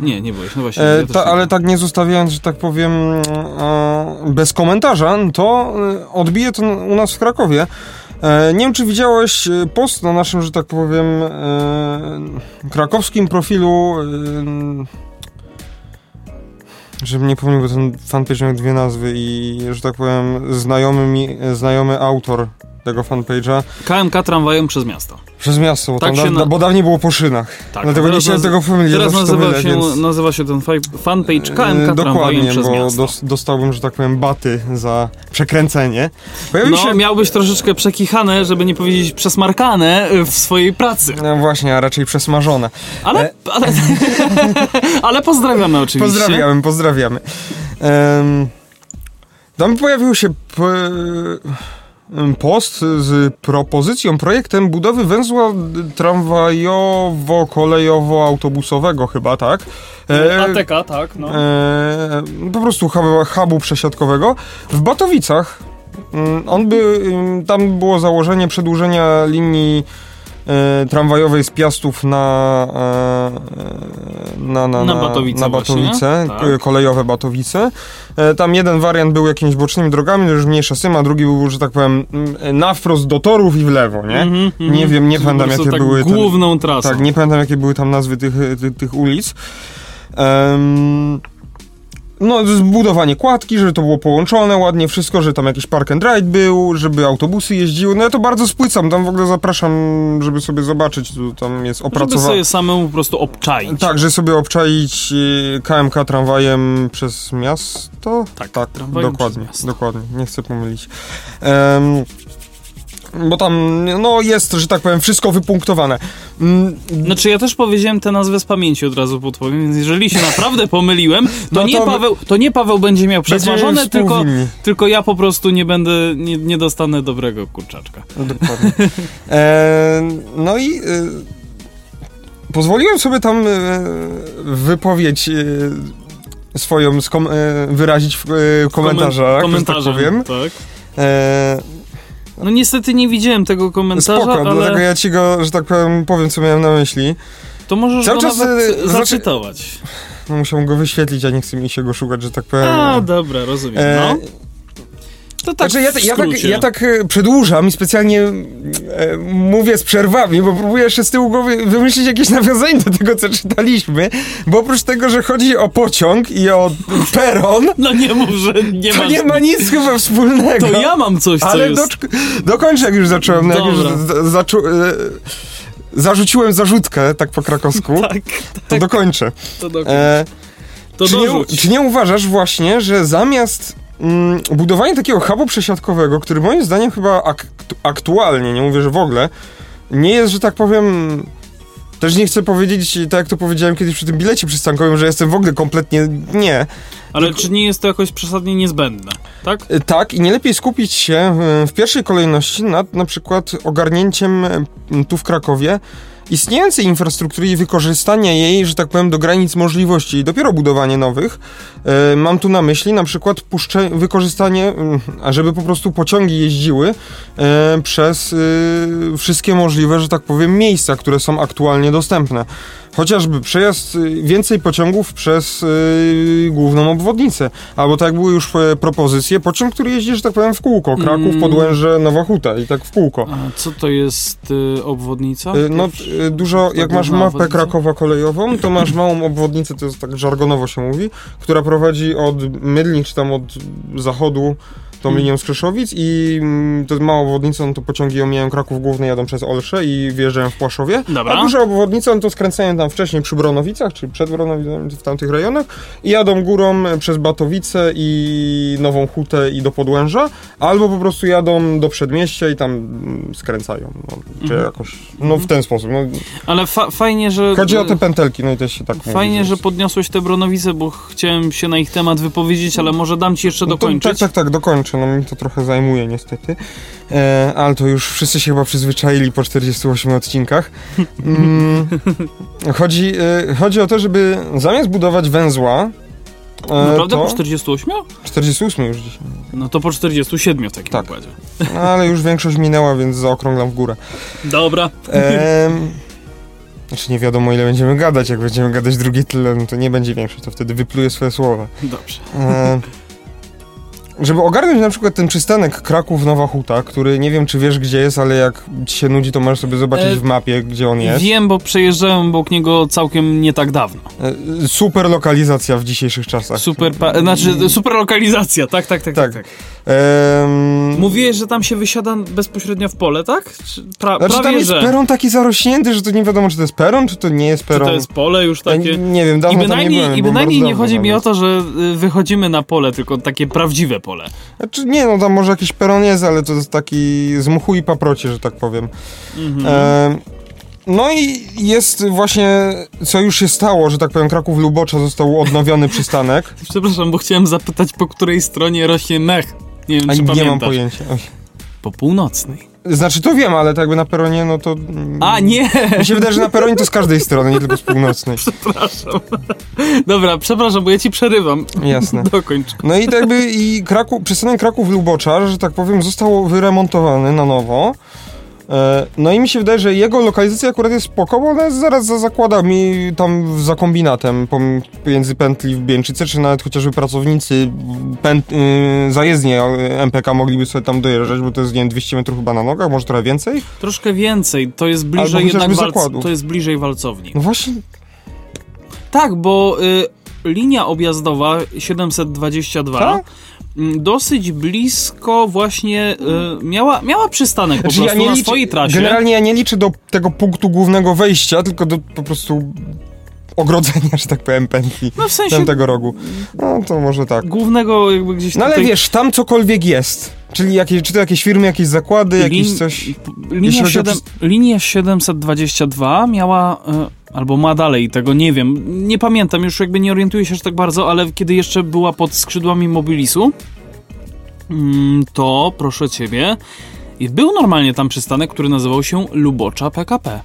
Nie, nie byłeś, no właśnie. E, ja ta, nie ale tak nie zostawiając, że tak powiem, e, bez komentarza, to e, odbije to u nas w Krakowie. E, nie wiem, czy widziałeś e, post na naszym, że tak powiem, krakowskim profilu. Żebym nie pomylił, bo ten fanpage miał dwie nazwy i, że tak powiem, znajomy, mi, znajomy autor tego fanpage'a KMK tramwajem przez miasto. przez miasto, bo, Tak tam da, na- bo dawniej było po szynach. Tak, Dlatego nie chciałem tego pomylić, Teraz nazywa, mylę, się, więc... nazywa się ten fanpage KMK E, tramwajem Dokładnie, przez bo miasto. dos, dostałbym, że tak powiem, baty za przekręcenie. Pojawił No, się... miałbyś troszeczkę przekichane, żeby nie powiedzieć przesmarkane y, w swojej pracy. No właśnie, a raczej przesmażone. Ale, E- ale, ale pozdrawiamy oczywiście. Pozdrawiamy, pozdrawiamy. Em, tam pojawił się p- post z propozycją, projektem budowy węzła tramwajowo-kolejowo-autobusowego chyba, tak? E, ATK, tak, no. e, po prostu hubu, hubu przesiadkowego w Batowicach. Mm, On by, tam było założenie przedłużenia linii tramwajowej z Piastów na, e, na, na, Na Batowice na Batowice tak. kolejowe Batowice. E, Tam jeden wariant był jakimiś bocznymi drogami, to już mniejsza syma, drugi był, że tak powiem, mm, na wprost do torów i w lewo, nie? Mhm, mhm. Nie wiem, nie pamiętam jakie tak były główną trasą. tak, nie pamiętam jakie były tam nazwy tych, tych, tych ulic. Em, no, zbudowanie kładki, żeby to było połączone ładnie, wszystko, że tam jakiś park and ride był, żeby autobusy jeździły. No ja to bardzo spłycam, tam w ogóle zapraszam, żeby sobie zobaczyć, tu tam jest Żeby opracowane. sobie samemu po prostu obczaić. Tak, że sobie obczaić y, KMK tramwajem przez miasto? Tak, tak tramwajem dokładnie, przez miasto. dokładnie, nie chcę pomylić. Em, bo tam, no jest, że tak powiem, wszystko wypunktowane. Mm, Znaczy ja też powiedziałem tę nazwę z pamięci od razu podpowiem, więc jeżeli się naprawdę pomyliłem, to, No nie, to- Paweł, to nie Paweł będzie miał przesmażone, tylko, tylko ja po prostu nie będę, nie, nie dostanę dobrego kurczaczka. No, Dokładnie. E, no i e, pozwoliłem sobie tam e, wypowiedź e, swoją e, wyrazić w komentarzach, że tak powiem. tak. No niestety nie widziałem tego komentarza, spoko, ale dlatego ja ci go, że tak powiem, powiem, co miałem na myśli. to możesz Cały go czas, nawet znaczy- zacytować. No, musiałem go wyświetlić, a nie chcę mi się go szukać, że tak powiem. A, dobra, rozumiem. E, No, to tak Znaczy ja, ja, tak, ja tak e, przedłużam i specjalnie e, mówię z przerwami, bo próbuję jeszcze z tyłu głowy wymyślić jakieś nawiązanie do tego, co czytaliśmy, bo oprócz tego, że chodzi o pociąg i o peron, No nie mów, że nie to masz... nie ma nic chyba wspólnego. To ja mam coś, co Ale jest... doczk- dokończę, jak już zacząłem. Jak już e, zarzuciłem zarzutkę, tak po krakowsku, Tak, to dokończę. to, do... E, to czy, nie, czy nie uważasz właśnie, że zamiast mm, budowania takiego hubu przesiadkowego, który moim zdaniem chyba ak- aktualnie, nie mówię, że w ogóle, nie jest, że tak powiem... Też nie chcę powiedzieć, tak jak to powiedziałem kiedyś przy tym bilecie przystankowym, że jestem w ogóle kompletnie... Nie. Ale czy nie jest to jakoś przesadnie niezbędne, tak? Y, Tak, i nie lepiej skupić się y, w pierwszej kolejności nad na przykład ogarnięciem y, tu w Krakowie istniejącej infrastruktury i wykorzystania jej, że tak powiem, do granic możliwości i dopiero budowanie nowych. Y, Mam tu na myśli na przykład puszcze, wykorzystanie, a żeby po prostu pociągi jeździły y, przez y, wszystkie możliwe, że tak powiem, miejsca, które są aktualnie dostępne. Chociażby przejazd, y, więcej pociągów przez y, główną obwodnicę. Albo tak jak były już e, propozycje, pociąg, który jeździ, że tak powiem, w kółko. Kraków, Mm. Podłęże, Nowa Huta i tak w kółko. A co to jest y, obwodnica? Y, No, y, dużo, jak masz mapę obwodnica? Krakowa kolejową, to masz małą obwodnicę, to jest tak żargonowo się mówi, która prowadzi od Mydlin, czy tam od zachodu tą Mm. linią z Krzeszowic i mm, to jest mała obwodnica, no to pociągi omijają Kraków Główny, jadą przez Olsze i wjeżdżają w Płaszowie. Dobra. A duża obwodnica, no to skręcają tam wcześniej przy Bronowicach, czy przed Bronowicami, w tamtych rejonach i jadą górą e, przez Batowice i Nową Hutę i do Podłęża, albo po prostu jadą do Przedmieścia i tam mm, skręcają, no, czy Mhm. jakoś, no w ten sposób. No, Ale fa- fajnie, że... chodzi o te pętelki, no i też się tak mówi, Fajnie, że jest- podniosłeś te Bronowice, bo chciałem się na ich temat wypowiedzieć, ale może dam ci jeszcze No to, dokończyć. tak, tak, tak, No mi to trochę zajmuje niestety. E, ale to już wszyscy się chyba przyzwyczaili po 48 odcinkach. Mm, chodzi, e, chodzi o to, żeby zamiast budować węzła. E, Naprawdę to po 48? 48 już dzisiaj. No to po 47 w takim Tak. układzie. No, ale już większość minęła, więc zaokrąglam w górę. Dobra. Em, znaczy nie wiadomo ile będziemy gadać. Jak będziemy gadać drugie tyle, no to nie będzie większość, to wtedy wypluję swoje słowa. Dobrze. E, żeby ogarnąć na przykład ten przystanek Kraków-Nowa Huta, który nie wiem czy wiesz gdzie jest, ale jak ci się nudzi, to możesz sobie zobaczyć E, w mapie, gdzie on jest. Wiem, bo przejeżdżałem obok niego całkiem nie tak dawno. E, Super lokalizacja w dzisiejszych czasach. Super, znaczy super lokalizacja, tak, tak, tak, tak. Tak. tak. Em, Mówiłeś, że tam się wysiada bezpośrednio w pole, tak? Czy Pra- znaczy tam prawie, jest że. peron taki zarośnięty, że to nie wiadomo czy to jest peron, czy to nie jest Czy peron. to jest pole już Ja takie... nie wiem, I dawno tam nie bynajmniej, byłem. I bynajmniej nie chodzi mi o to, że y, wychodzimy na pole, tylko takie prawdziwe pole. Znaczy, nie, no tam może jakiś peron jest, ale to jest taki z mchu i paproci, że tak powiem. Mhm. E, no i jest właśnie, co już się stało, że tak powiem, Kraków-Lubocza został odnowiony przystanek. Przepraszam, bo chciałem zapytać, po której stronie rośnie mech. Nie wiem, A czy nie pamiętasz. mam pojęcia. Oj. Po północnej. Znaczy to wiem, ale tak jakby na peronie, no to... A, nie! Mi się wydaje, że na peronie to z każdej strony, nie tylko z północnej. Przepraszam. Dobra, przepraszam, bo ja ci przerywam. Jasne. Dokończ. No i tak jakby i Kraków, przystanek Kraków-Lubocza, że tak powiem, został wyremontowany na nowo. E, No i mi się wydaje, że jego lokalizacja akurat jest spoko, bo ona jest zaraz za zakładami tam za kombinatem pom- pomiędzy pętli w Bieńczyce, czy nawet chociażby pracownicy pęt, y, zajezdnie MPK mogliby sobie tam dojeżdżać, bo to jest, nie wiem, 200 metrów chyba na nogach, może trochę więcej. Troszkę więcej. To jest bliżej jednak walc-. To jest bliżej walcowni. No właśnie, Tak, bo y, linia objazdowa 722 Tak? mm, dosyć blisko właśnie y, miała, miała przystanek po Znaczy, prostu na swojej trasie. Generalnie ja nie liczę do tego punktu głównego wejścia, tylko do po prostu ogrodzenia, że tak powiem, pętli No w sensie tamtego rogu. No to może tak. głównego jakby gdzieś No ale tutaj... wiesz, tam cokolwiek jest. Czyli jakieś, czy to jakieś firmy, jakieś zakłady, jakieś Lin- coś... Linia, Jeśli chodzi o 7, linia 722 miała, y, albo ma dalej, tego nie wiem, nie pamiętam, już jakby nie orientuję się aż tak bardzo, ale kiedy jeszcze była pod skrzydłami Mobilisu, mm, to proszę ciebie, i był normalnie tam przystanek, który nazywał się Lubocza PKP.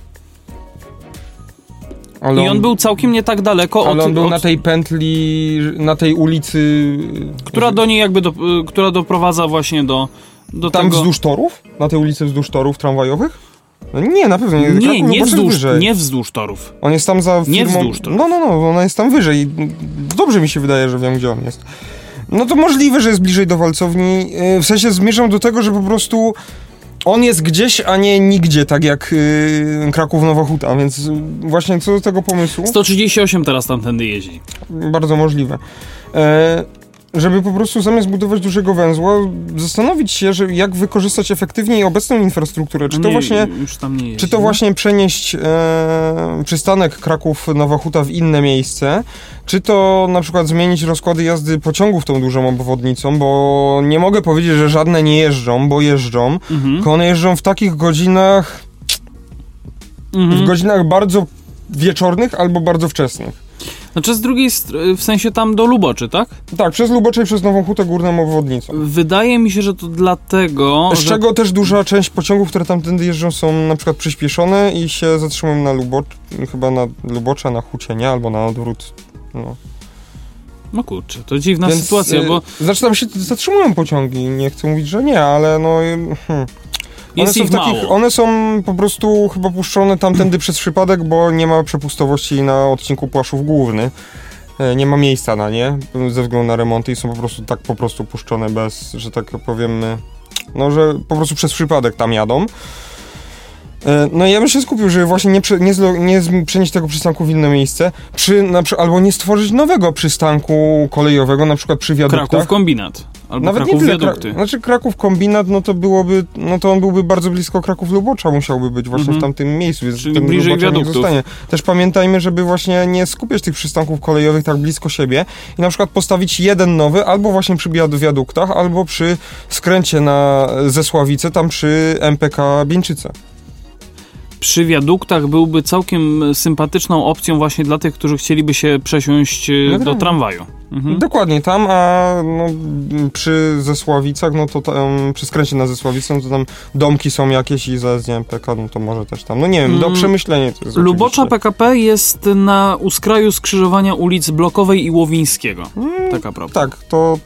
Ale I on był całkiem nie tak daleko ale od, on był od na tej pętli, na tej ulicy... która do niej jakby, do, która doprowadza właśnie do, do Tam tego... wzdłuż torów? Na tej ulicy wzdłuż torów tramwajowych? No nie, na pewno nie. Nie, nie wzdłuż, wyżej. nie wzdłuż torów. On jest tam za Nie firmą... wzdłuż torów. No, no, no, ona jest tam wyżej. Dobrze mi się wydaje, że wiem, gdzie on jest. No to możliwe, że jest bliżej do walcowni. Yy, W sensie zmierzam do tego, że po prostu on jest gdzieś, a nie nigdzie, tak jak yy, Kraków Nowa Huta, więc właśnie co do tego pomysłu, 138 teraz tamtędy jeździ. bardzo możliwe. E, żeby po prostu zamiast budować dużego węzła, zastanowić się, że jak wykorzystać efektywniej obecną infrastrukturę. Czy to nie, właśnie Już tam nie jeździ. czy to właśnie przenieść e, przystanek Kraków-Nowa Huta w inne miejsce, czy to na przykład zmienić rozkłady jazdy pociągów tą dużą obwodnicą, bo nie mogę powiedzieć, że żadne nie jeżdżą, bo jeżdżą, Mhm. tylko one jeżdżą w takich godzinach, w Mhm. godzinach bardzo wieczornych albo bardzo wczesnych. Znaczy z drugiej strony, w sensie tam do Luboczy, tak? Tak, przez Lubocze i przez Nową Hutę górną obwodnicą. Wydaje mi się, że to dlatego, Z że... czego też duża część pociągów, które tamtędy jeżdżą są na przykład przyspieszone i się zatrzymują na Lubocz, chyba na Lubocza, na Hucie, nie? Albo na odwrót. No. No kurczę, to dziwna Więc, sytuacja, y, bo Znaczy tam się zatrzymują pociągi, nie chcę mówić, że nie, ale no... y, Hmm. Jest są ich w takich, mało. one są po prostu chyba puszczone tamtędy przez przypadek, bo nie ma przepustowości na odcinku Płaszów Główny. E, Nie ma miejsca na nie, ze względu na remonty i są po prostu tak po prostu puszczone bez, że tak powiem, no, że po prostu przez przypadek tam jadą. E, No ja bym się skupił, żeby właśnie nie, nie, nie z- przenieść tego przystanku w inne miejsce, przy, na, albo nie stworzyć nowego przystanku kolejowego, na przykład przy wiaduktach. Kraków kombinat. Albo Nawet Kraków nie tyle, wiadukty. Kra- znaczy Kraków kombinat, no to byłoby, no to on byłby bardzo blisko Kraków Lubocza musiałby być właśnie Mhm. w tamtym miejscu, więc Czyli ten bliżej Lubocza nie wiaduktów. zostanie. Też pamiętajmy, żeby właśnie nie skupiać tych przystanków kolejowych tak blisko siebie i na przykład postawić jeden nowy albo właśnie przy wiad- wiaduktach, albo przy skręcie na Zesławice, tam przy MPK Bieńczyce. Przy wiaduktach byłby całkiem sympatyczną opcją właśnie dla tych, którzy chcieliby się przesiąść No do tramwaju. Mhm. Dokładnie tam, a no, przy Zesławicach, no to tam, przy skręcie na Zesławicę, no to tam domki są jakieś i za z MPK, no to może też tam. No nie wiem, do Mm, przemyślenia to jest Lubocza oczywiście. PKP jest na u skraju skrzyżowania ulic Blokowej i Łowińskiego. Taka prawda. Tak, to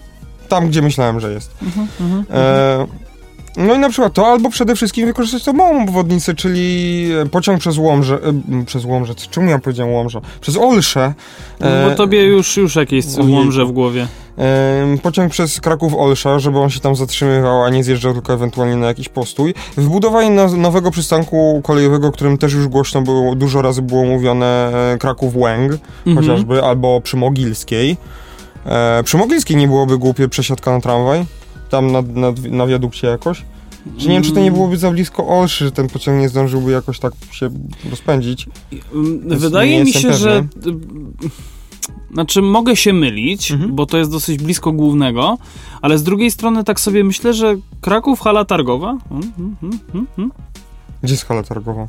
tam, gdzie myślałem, że jest. Mhm, mhm. E, no i na przykład to, albo przede wszystkim wykorzystać tą małą obwodnicę, czyli e, pociąg przez Łomże, e, przez Łomże, czemu ja powiedziałem Łomża? Przez Olsze. No e, bo tobie już, już jakieś łomże w głowie. e, pociąg przez Kraków-Olsza, żeby on się tam zatrzymywał, a nie zjeżdżał tylko ewentualnie na jakiś postój. Wybudowanie na, nowego przystanku kolejowego, o którym też już głośno było, dużo razy było mówione, e, Kraków-Łęg, Mhm. chociażby, albo przy Mogilskiej. E, przy Mogilskiej nie byłoby głupie przesiadka na tramwaj, tam na, na, na wiadukcie jakoś. Czy nie wiem, czy to nie Mm. byłoby za blisko Olszy, że ten pociąg nie zdążyłby jakoś tak się rozpędzić. Mm, Więc Wydaje mi się, że. pewny. Znaczy, mogę się mylić, Mhm. bo to jest dosyć blisko głównego, ale z drugiej strony tak sobie myślę, że Kraków, hala targowa. Mm, mm, mm, mm. Gdzie jest hala targowa?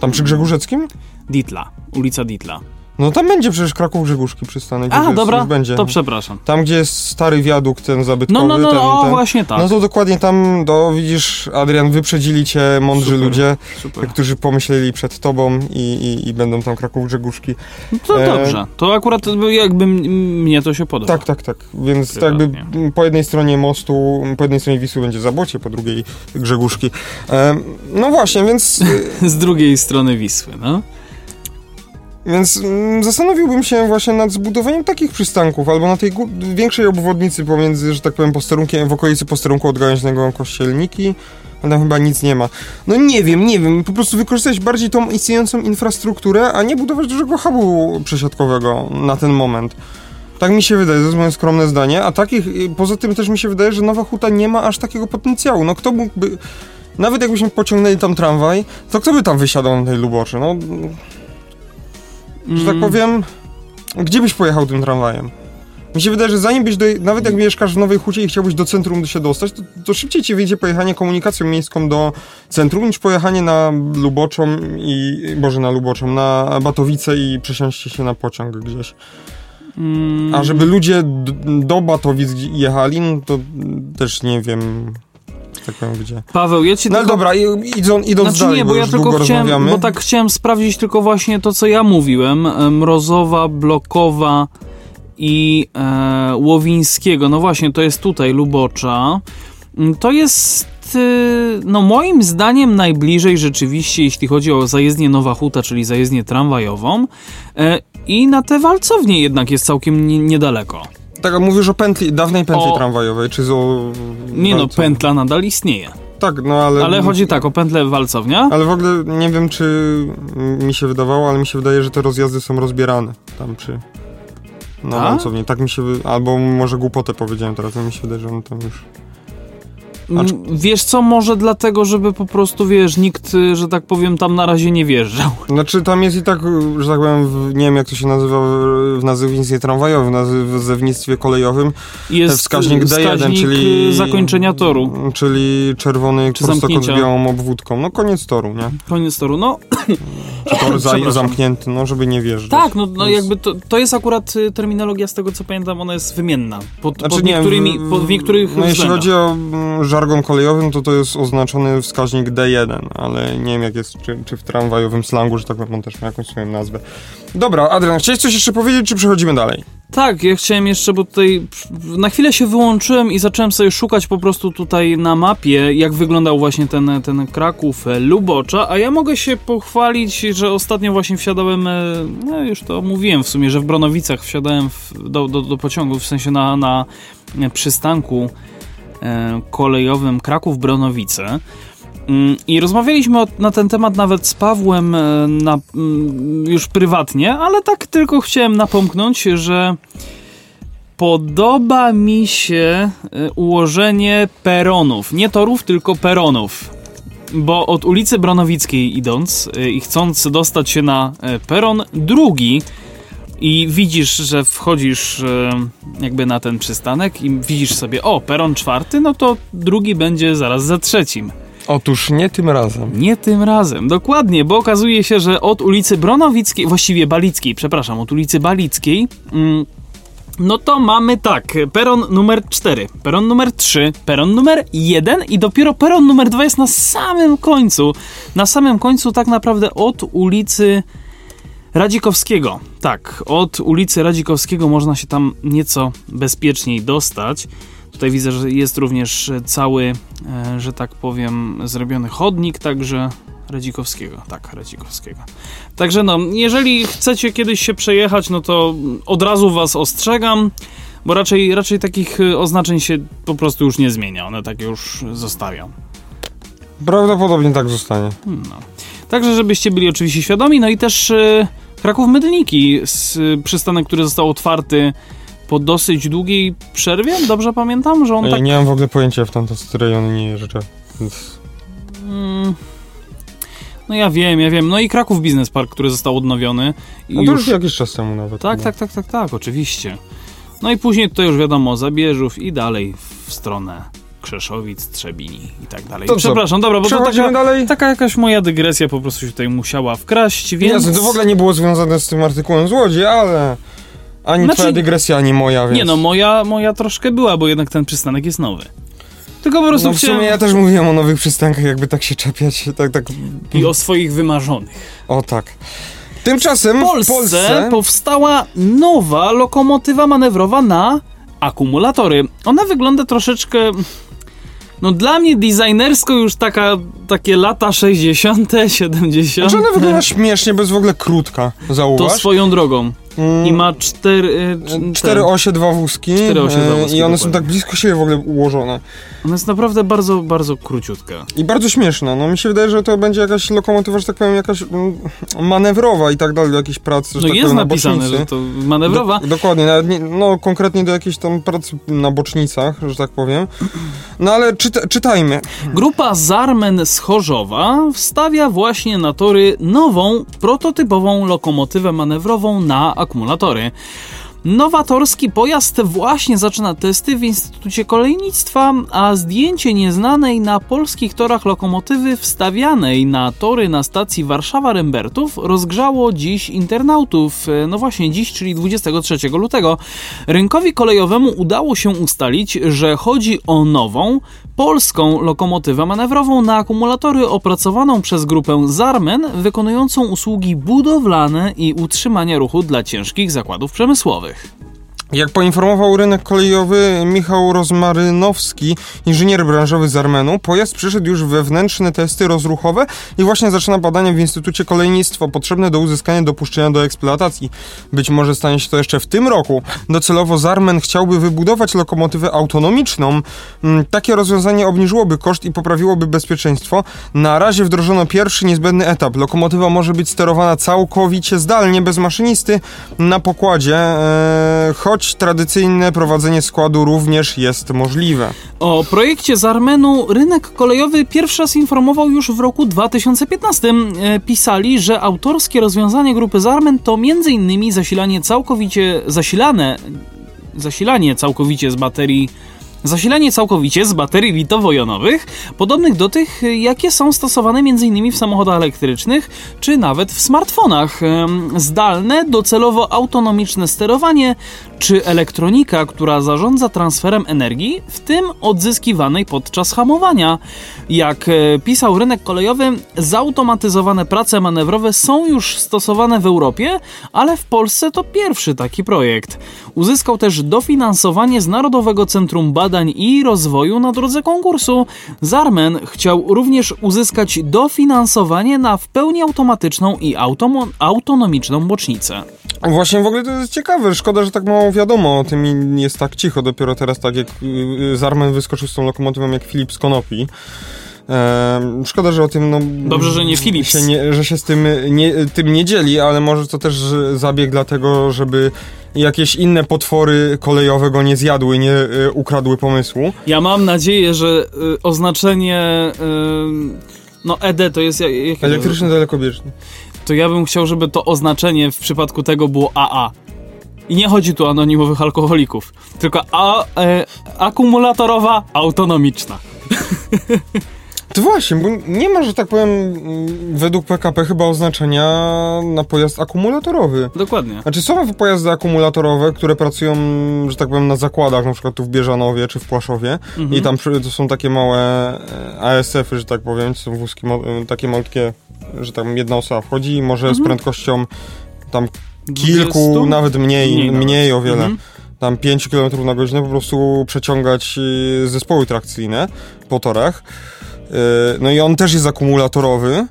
Tam przy Grzegórzeckim? Ditla, ulica Ditla. No tam będzie przecież Kraków Grzegórzki przystanek. A, dobra, będzie. to przepraszam. Tam, gdzie jest stary wiadukt, ten zabytkowy, No, no, no, ten, no, ten. właśnie tak. No to dokładnie tam, do, widzisz, Adrian, wyprzedzili cię mądrzy Super. ludzie, Super. którzy pomyśleli przed tobą i, i, i będą tam Kraków Grzegórzki. No to E, dobrze. To akurat jakby mnie to się podoba. Tak, tak, tak. Więc Prywatnie. jakby po jednej stronie mostu, po jednej stronie Wisły będzie Zabocie, po drugiej Grzegórzki. Em, no właśnie, więc, Z drugiej strony Wisły, no. Więc mm, zastanowiłbym się właśnie nad zbudowaniem takich przystanków, albo na tej większej obwodnicy pomiędzy, że tak powiem, posterunkiem, w okolicy posterunku odgałęźnego Kościelniki. a Tam chyba nic nie ma. No nie wiem, nie wiem. Po prostu wykorzystać bardziej tą istniejącą infrastrukturę, a nie budować dużego hubu przesiadkowego na ten moment. Tak mi się wydaje, to jest moje skromne zdanie. A takich, y, poza tym też mi się wydaje, że Nowa Huta nie ma aż takiego potencjału. No kto mógłby... Nawet jakbyśmy pociągnęli tam tramwaj, to kto by tam wysiadał na tej Luboczy? No, że tak Mm, powiem, gdzie byś pojechał tym tramwajem? Mi się wydaje, że zanim byś, do, nawet jak mieszkasz w Nowej Hucie i chciałbyś do centrum się dostać, to, to szybciej ci wyjdzie pojechanie komunikacją miejską do centrum, niż pojechanie na Luboczą i, Boże, na Luboczą, na Batowice i przesiąść się na pociąg gdzieś. mm, A żeby ludzie do Batowic jechali, no to też nie wiem, tak powiem, gdzie. Paweł, ja ci No tylko... dobra, idąc, idąc Znaczy dalej, nie, bo, bo ja tylko chciałem, bo tak chciałem sprawdzić tylko właśnie to, co ja mówiłem. Mrozowa, Blokowa i e, Łowińskiego. No właśnie, to jest tutaj Lubocza. Mm, To jest, y, no moim zdaniem najbliżej rzeczywiście, jeśli chodzi o zajezdnię Nowa Huta, czyli zajezdnię tramwajową. E, I na te walcownie jednak jest całkiem nie, niedaleko. Tak, a mówisz o pętli, dawnej pętli O- tramwajowej, czy o... Nie no, pętla nadal istnieje. Tak, no ale... Ale chodzi tak o pętlę walcownia. Ale w ogóle nie wiem, czy mi się wydawało, ale mi się wydaje, że te rozjazdy są rozbierane tam przy... Na Tak? walcowni. Tak mi się... Albo może głupotę powiedziałem teraz, ale mi się wydaje, że on tam już... acz- Mm, Wiesz co, może dlatego, żeby po prostu, wiesz, nikt, y, że tak powiem, tam na razie nie wjeżdżał. Znaczy tam jest i tak, że tak powiem, w, nie wiem jak to się nazywa w, w nazewnictwie tramwajowym, w nazewnictwie kolejowym, Jest wskaźnik D1, wskaźnik, czyli... y, zakończenia toru. Czyli czerwony Czy prostokąt z białą obwódką. No koniec toru, nie? Koniec toru. No Czy tor za, zamknięty, no żeby nie wjeżdżać. tak, no, no jakby to, to jest akurat y, terminologia, z tego co pamiętam, ona jest wymienna. Pod, Znaczy, pod nie, niektórymi, w- pod niektórych No jeśli względach. chodzi o mm, żargon kolejowy, no to to jest oznaczony wskaźnik D1, ale nie wiem jak jest, czy, czy w tramwajowym slangu, że tak powiem, też ma jakąś swoją nazwę. Dobra, Adrian, chciałeś coś jeszcze powiedzieć, czy przechodzimy dalej? Tak, ja chciałem jeszcze, bo tutaj na chwilę się wyłączyłem i zacząłem sobie szukać po prostu tutaj na mapie, jak wyglądał właśnie ten, ten Kraków e, Lubocza, a ja mogę się pochwalić, że ostatnio właśnie wsiadałem, e, no już to mówiłem w sumie, że w Bronowicach wsiadałem w, do, do, do pociągu, w sensie na, na przystanku kolejowym Kraków-Bronowice. Mm, I rozmawialiśmy na ten temat nawet z Pawłem e, na, mm, już prywatnie, ale tak tylko chciałem napomknąć, że podoba mi się e, ułożenie peronów. Nie torów, tylko peronów. Bo od ulicy Bronowickiej idąc e, i chcąc dostać się na peron drugi i widzisz, że wchodzisz jakby na ten przystanek i widzisz sobie, o, peron czwarty, no to drugi będzie zaraz za trzecim. Otóż nie tym razem. Nie tym razem, dokładnie, bo okazuje się, że od ulicy Bronowickiej, właściwie Balickiej, przepraszam, od ulicy Balickiej, mm, no to mamy tak, peron numer 4, peron numer 3, peron numer 1 i dopiero peron numer 2 jest na samym końcu. Na samym końcu tak naprawdę od ulicy Radzikowskiego. Tak, od ulicy Radzikowskiego można się tam nieco bezpieczniej dostać. Tutaj widzę, że jest również cały, e, że tak powiem, zrobiony chodnik, także Radzikowskiego, tak, Radzikowskiego. Także no, jeżeli chcecie kiedyś się przejechać, no to od razu was ostrzegam, bo raczej, raczej takich e, oznaczeń się po prostu już nie zmienia, one takie już zostawią. Prawdopodobnie tak zostanie. No. Także żebyście byli oczywiście świadomi, no i też yy, Kraków Mydlniki, przystanek, który został otwarty po dosyć długiej przerwie, dobrze pamiętam, że on ja tak... Nie mam w ogóle pojęcia, w tamte rejony nie jeżdżę, więc... Mm. No ja wiem, ja wiem. No i Kraków Business Park, który został odnowiony. I no to już... już jakiś czas temu nawet. Tak, tak, tak, tak, tak, oczywiście. No i później to już wiadomo, Zabierzów i dalej w stronę Krzeszowic, Trzebini i tak dalej. To Przepraszam, dobra, bo to taka, dalej? taka jakaś moja dygresja po prostu się tutaj musiała wkraść, więc... Jasne, to w ogóle nie było związane z tym artykułem z Łodzi, ale... Ani znaczy, twoja dygresja, ani moja, więc... Nie no, moja, moja troszkę była, bo jednak ten przystanek jest nowy. Tylko po prostu no, w sumie chciałem... ja też mówiłem o nowych przystankach, jakby tak się czepiać, tak, tak... I o swoich wymarzonych. O tak. Tymczasem w Polsce, w Polsce powstała nowa lokomotywa manewrowa na akumulatory. Ona wygląda troszeczkę no dla mnie designersko już taka, takie lata 60., 70. Znaczy ona wygląda śmiesznie, bo jest w ogóle krótka, zauważ. To swoją drogą. Mm. I ma cztery... E, cztery osie, dwa wózki. Cztery osie, dwa wózki. I one są tak blisko siebie w ogóle ułożone. Ona jest naprawdę bardzo, bardzo króciutka. I bardzo śmieszna. No mi się wydaje, że to będzie jakaś lokomotywa, że tak powiem, jakaś mm, manewrowa i tak dalej, do jakichś prac, że No tak jest powiem, napisane, że to manewrowa. Do, dokładnie, nawet nie, no konkretnie do jakiejś tam prac na bocznicach, że tak powiem. No ale czyta, czytajmy. Grupa Zarmen z Chorzowa wstawia właśnie na tory nową, prototypową lokomotywę manewrową na akumulatory. Nowatorski pojazd właśnie zaczyna testy w Instytucie Kolejnictwa, a zdjęcie nieznanej na polskich torach lokomotywy wstawianej na tory na stacji Warszawa-Rembertów rozgrzało dziś internautów. No właśnie dziś, czyli 23 lutego. Rynkowi kolejowemu udało się ustalić, że chodzi o nową, polską lokomotywę manewrową na akumulatory opracowaną przez grupę Zarmen, wykonującą usługi budowlane i utrzymania ruchu dla ciężkich zakładów przemysłowych. Jak poinformował rynek kolejowy Michał Rozmarynowski, inżynier branżowy z Armenu, pojazd przeszedł już wewnętrzne testy rozruchowe i właśnie zaczyna badania w Instytucie Kolejnictwa potrzebne do uzyskania dopuszczenia do eksploatacji. Być może stanie się to jeszcze w tym roku. Docelowo Zarmen chciałby wybudować lokomotywę autonomiczną. Mm, takie rozwiązanie obniżyłoby koszt i poprawiłoby bezpieczeństwo. Na razie wdrożono pierwszy niezbędny etap. Lokomotywa może być sterowana całkowicie zdalnie, bez maszynisty na pokładzie, eee, choć choć tradycyjne prowadzenie składu również jest możliwe. O projekcie z Armenu rynek kolejowy pierwszy raz informował już w roku 2015. E, pisali, że autorskie rozwiązanie grupy Zarmen to m.in. zasilanie całkowicie zasilane zasilanie całkowicie z baterii Zasilanie całkowicie z baterii litowo-jonowych, podobnych do tych, jakie są stosowane m.in. w samochodach elektrycznych, czy nawet w smartfonach. Zdalne, docelowo autonomiczne sterowanie, czy elektronika, która zarządza transferem energii, w tym odzyskiwanej podczas hamowania. Jak e, pisał rynek kolejowy, zautomatyzowane prace manewrowe są już stosowane w Europie, ale w Polsce to pierwszy taki projekt. Uzyskał też dofinansowanie z Narodowego Centrum Badań i Rozwoju na drodze konkursu. Zarmen chciał również uzyskać dofinansowanie na w pełni automatyczną i autonomiczną bocznicę. Właśnie w ogóle to jest ciekawe. Szkoda, że tak mało wiadomo o tym jest tak cicho. Dopiero teraz tak jak y, Zarmen wyskoczył z tą lokomotywą jak Filip z Konopi. Szkoda, że o tym no, Dobrze, że nie Philips. Się nie, że się z tym nie, tym nie dzieli, ale może to też zabieg dlatego, żeby jakieś inne potwory kolejowe go nie zjadły, nie y, ukradły pomysłu. Ja mam nadzieję, że y, oznaczenie y, no ED to jest jak, jakie- Elektryczny dalekobieżny. to ja bym chciał, żeby to oznaczenie w przypadku tego było AA. I nie chodzi tu o anonimowych alkoholików, tylko a, e, akumulatorowa autonomiczna. To właśnie, bo nie ma, że tak powiem, według PKP chyba oznaczenia na pojazd akumulatorowy. Dokładnie. Znaczy są pojazdy akumulatorowe, które pracują, że tak powiem, na zakładach, na przykład tu w Bieżanowie czy w Płaszowie Mhm. i tam to są takie małe e, ASF-y, że tak powiem, to są wózki takie malutkie, że tam jedna osoba wchodzi i może z Mhm. prędkością tam kilku, 20? nawet mniej, Mniej mniej, o wiele. Mhm. Tam 5 km na godzinę po prostu przeciągać y, zespoły trakcyjne po torach. Y, No i on też jest akumulatorowy,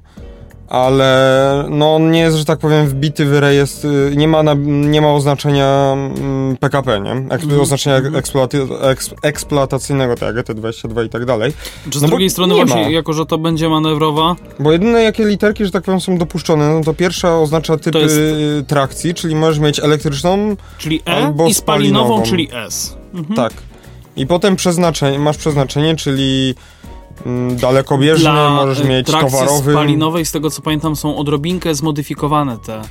ale no on nie jest, że tak powiem, wbity w rejestr, y, nie ma, na, nie ma oznaczenia mm, PKP, nie? Eks, Mhm. Oznaczenia Mhm. eksploaty, eks, eksploatacyjnego, tak jak GT22 i tak dalej. Czy z No drugiej strony nie właśnie, ma. jako że to będzie manewrowa, Bo jedyne jakie literki, że tak powiem, są dopuszczone, no to pierwsza oznacza typy jest- y, trakcji, czyli możesz mieć elektryczną, czyli E Albo i spalinową, spalinową. czyli S. Mhm. Tak. I potem przeznaczenie, masz przeznaczenie, czyli mm, dalekobieżny, Dla możesz e, mieć towarowy. spalinowej, z tego co pamiętam, są odrobinkę zmodyfikowane te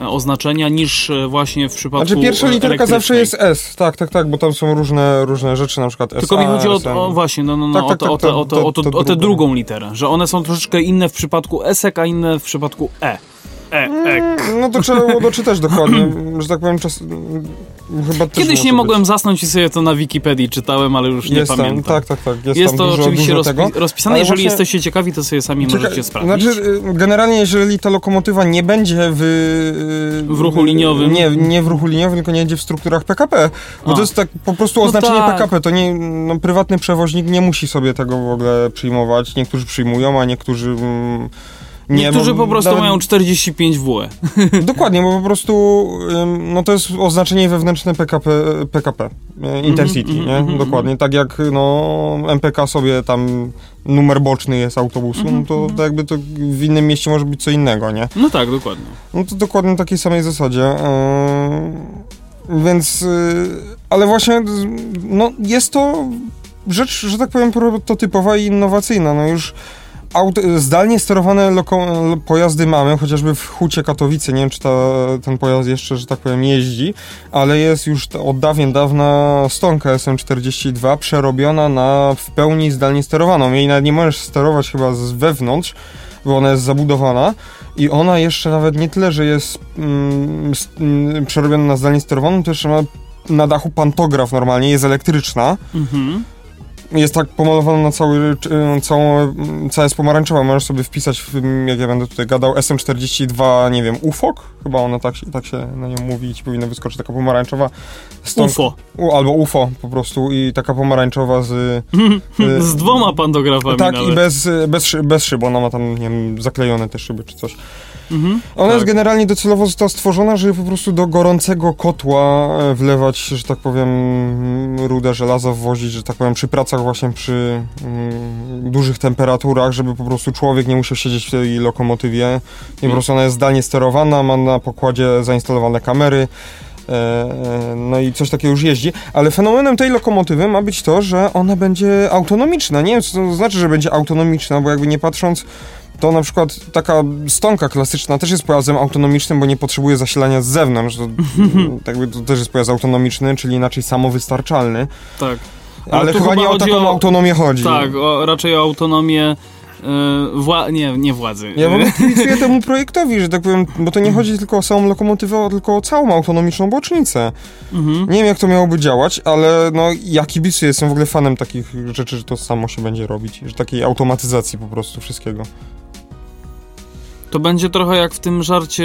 e, oznaczenia niż e, właśnie w przypadku Znaczy pierwsza e, literka zawsze jest S, tak, tak, tak, bo tam są różne, różne rzeczy, na przykład Tylko SA, mi chodzi o, o właśnie, no, no, no, Tak, tak, o, tak, o, to- o, o, tę drugą. literę, że one są troszeczkę inne w przypadku esek, a inne w przypadku E. E, e. No to trzeba było doczytać dokładnie, że tak powiem, czas... Chyba Kiedyś nie być. mogłem zasnąć i sobie to na Wikipedii czytałem, ale już nie Jest tam, pamiętam. tak, tak, tak, jest, Jest to dużo, oczywiście dużo rozpi- rozpisane. Ale Jeżeli właśnie- jesteście ciekawi, to sobie sami Czekaj, możecie sprawdzić. Znaczy, y, generalnie, jeżeli ta lokomotywa nie będzie w... y, W ruchu liniowym. Nie, nie w ruchu liniowym, tylko nie będzie w strukturach PKP. Bo A. to jest tak po prostu No oznaczenie tak. PKP. To nie, no, prywatny przewoźnik nie musi sobie tego w ogóle przyjmować. Niektórzy przyjmują, a niektórzy... Mm, nie, Niektórzy bo po prostu nawet- mają 45 WE. Dokładnie, bo po prostu no to jest oznaczenie wewnętrzne PKP, PKP e, Intercity, Mhm, nie? mhm, Dokładnie. Tak jak no, MPK sobie tam numer boczny jest autobusu, Mhm, no to, to jakby to w innym mieście może być co innego, nie? No tak, dokładnie. No to dokładnie na takiej samej zasadzie. Yy, więc, yy, ale właśnie, no jest to rzecz, że tak powiem, prototypowa i innowacyjna. No już zdalnie sterowane loko, pojazdy mamy, chociażby w Hucie Katowice, nie wiem czy ta, ten pojazd jeszcze, że tak powiem, jeździ, ale jest już od dawien dawna stonka SM42 przerobiona na w pełni zdalnie sterowaną. Jej nawet nie możesz sterować chyba z wewnątrz, bo ona jest zabudowana i ona jeszcze nawet nie tyle, że jest mm, mm, przerobiona na zdalnie sterowaną, to jeszcze ma na dachu pantograf normalnie, jest elektryczna. Mhm. Jest tak pomalowana na cały, całą, cała jest pomarańczowa. Możesz sobie wpisać, w, jak ja będę tutaj gadał, SM42, nie wiem, UFOK? Chyba ona tak, się- tak się na nią mówi i ci powinna wyskoczyć taka pomarańczowa. Stąd- UFO. U, albo UFO po prostu i taka pomarańczowa z... y, Z dwoma pantografami tak, nawet. i bez, bez, bez szyb, ona ma tam, nie wiem, zaklejone te szyby czy coś. Mhm. Ona Tak. jest generalnie docelowo została stworzona, żeby po prostu do gorącego kotła e, wlewać, że tak powiem, rudę żelaza wwozić, że tak powiem, przy pracach właśnie przy mm, dużych temperaturach, żeby po prostu człowiek nie musiał siedzieć w tej lokomotywie. I po prostu ona jest zdalnie sterowana, ma na pokładzie zainstalowane kamery. e, e, No i coś takiego już jeździ, ale fenomenem tej lokomotywy ma być to, że ona będzie autonomiczna. Nie wiem, co to znaczy, że będzie autonomiczna, bo jakby nie patrząc, to na przykład taka stonka klasyczna też jest pojazdem autonomicznym, bo nie potrzebuje zasilania z zewnątrz. To, jakby to też jest pojazd autonomiczny, czyli inaczej samowystarczalny. Tak. Ale, tu chyba chyba nie o taką o- autonomię chodzi. Tak, o, raczej o autonomię e, wła- nie, nie władzy. Ja w ogóle kibicuję temu projektowi, że tak powiem, bo to nie chodzi tylko o samą lokomotywę, tylko o całą autonomiczną bocznicę. Mhm. Nie wiem, jak to miałoby działać, ale no, ja kibicuję, jestem w ogóle fanem takich rzeczy, że to samo się będzie robić, że takiej automatyzacji po prostu wszystkiego. To będzie trochę jak w tym żarcie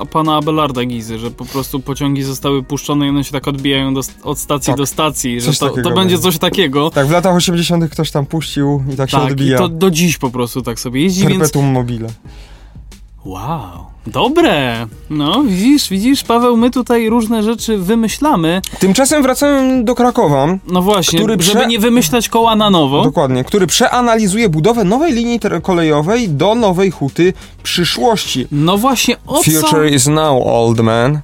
e, pana Abelarda Gizy, że po prostu pociągi zostały puszczone i one się tak odbijają do, od stacji Tak. do stacji, że to, to będzie będzie. coś takiego. Tak, w latach 80. ktoś tam puścił i tak się Tak, i odbija. to do dziś po prostu tak sobie jeździ, więc... Perpetuum mobile. Wow, dobre! No, widzisz, widzisz, Paweł, my tutaj różne rzeczy wymyślamy. Tymczasem wracamy do Krakowa, No właśnie, Który żeby prze- nie wymyślać koła na nowo. dokładnie, który przeanalizuje budowę nowej linii kolejowej do nowej huty przyszłości. No właśnie, o co... Future is now, old man.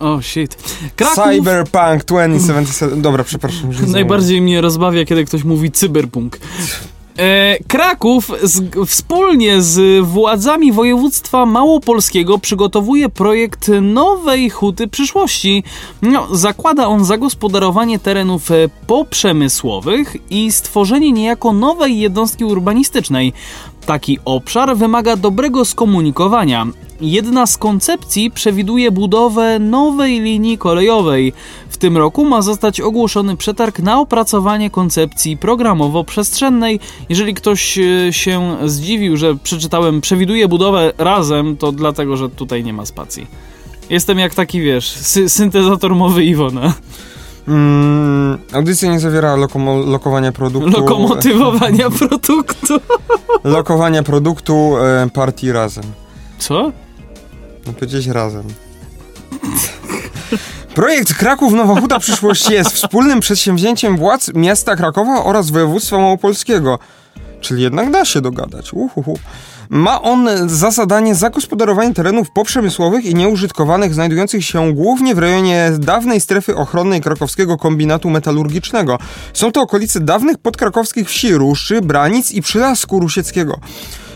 O, shit. Kraków Cyberpunk 2077. Dobra, przepraszam. najbardziej mnie rozbawia, kiedy ktoś mówi cyberpunk. E, Kraków z, wspólnie z władzami województwa małopolskiego przygotowuje projekt nowej huty przyszłości. No, zakłada on zagospodarowanie terenów e, poprzemysłowych i stworzenie niejako nowej jednostki urbanistycznej. Taki obszar wymaga dobrego skomunikowania. Jedna z koncepcji przewiduje budowę nowej linii kolejowej. W tym roku ma zostać ogłoszony przetarg na opracowanie koncepcji programowo-przestrzennej. Jeżeli ktoś e, się zdziwił, że przeczytałem przewiduje budowę razem, to dlatego, że tutaj nie ma spacji. Jestem jak taki, wiesz, sy- syntezator mowy Iwona. Mm, audycja nie zawiera lokomo- lokowania produktu. Lokomotywowania produktu. Lokowania produktu e, partii razem. Co? No powiedzieć razem. Projekt Kraków Nowa Huta Przyszłości jest wspólnym przedsięwzięciem władz miasta Krakowa oraz województwa małopolskiego. Czyli jednak da się dogadać. Uhuhu. Ma on za zadanie zagospodarowanie terenów poprzemysłowych i nieużytkowanych znajdujących się głównie w rejonie dawnej strefy ochronnej krakowskiego kombinatu metalurgicznego. Są to okolice dawnych podkrakowskich wsi Ruszczy, Branic i Przylasku Rusieckiego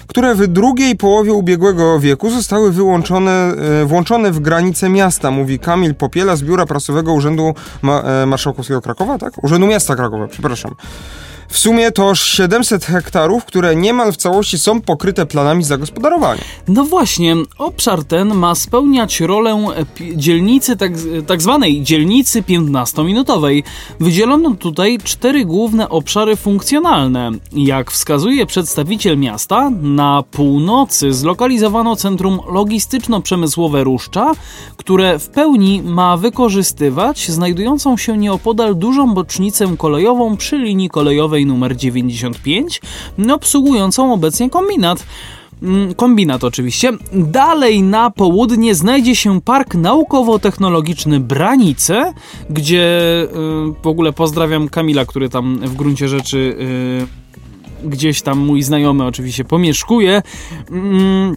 które w drugiej połowie ubiegłego wieku zostały wyłączone, e, włączone w granice miasta, mówi Kamil Popiela z Biura Prasowego Urzędu e, Marszałkowskiego Krakowa, tak? Urzędu Miasta Krakowa, przepraszam. W sumie to 700 hektarów, które niemal w całości są pokryte planami zagospodarowania. No właśnie, obszar ten ma spełniać rolę dzielnicy, tak, tak zwanej dzielnicy 15-minutowej. Wydzielono tutaj cztery główne obszary funkcjonalne. Jak wskazuje przedstawiciel miasta, na północy zlokalizowano centrum logistyczno-przemysłowe Ruszcza, które w pełni ma wykorzystywać znajdującą się nieopodal dużą bocznicę kolejową przy linii kolejowej numer 95, obsługującą obecnie kombinat. Mm, Kombinat oczywiście. Dalej na południe znajdzie się Park Naukowo-Technologiczny Branice, gdzie y, w ogóle pozdrawiam Kamila, który tam w gruncie rzeczy y, gdzieś tam mój znajomy oczywiście pomieszkuje. Mm,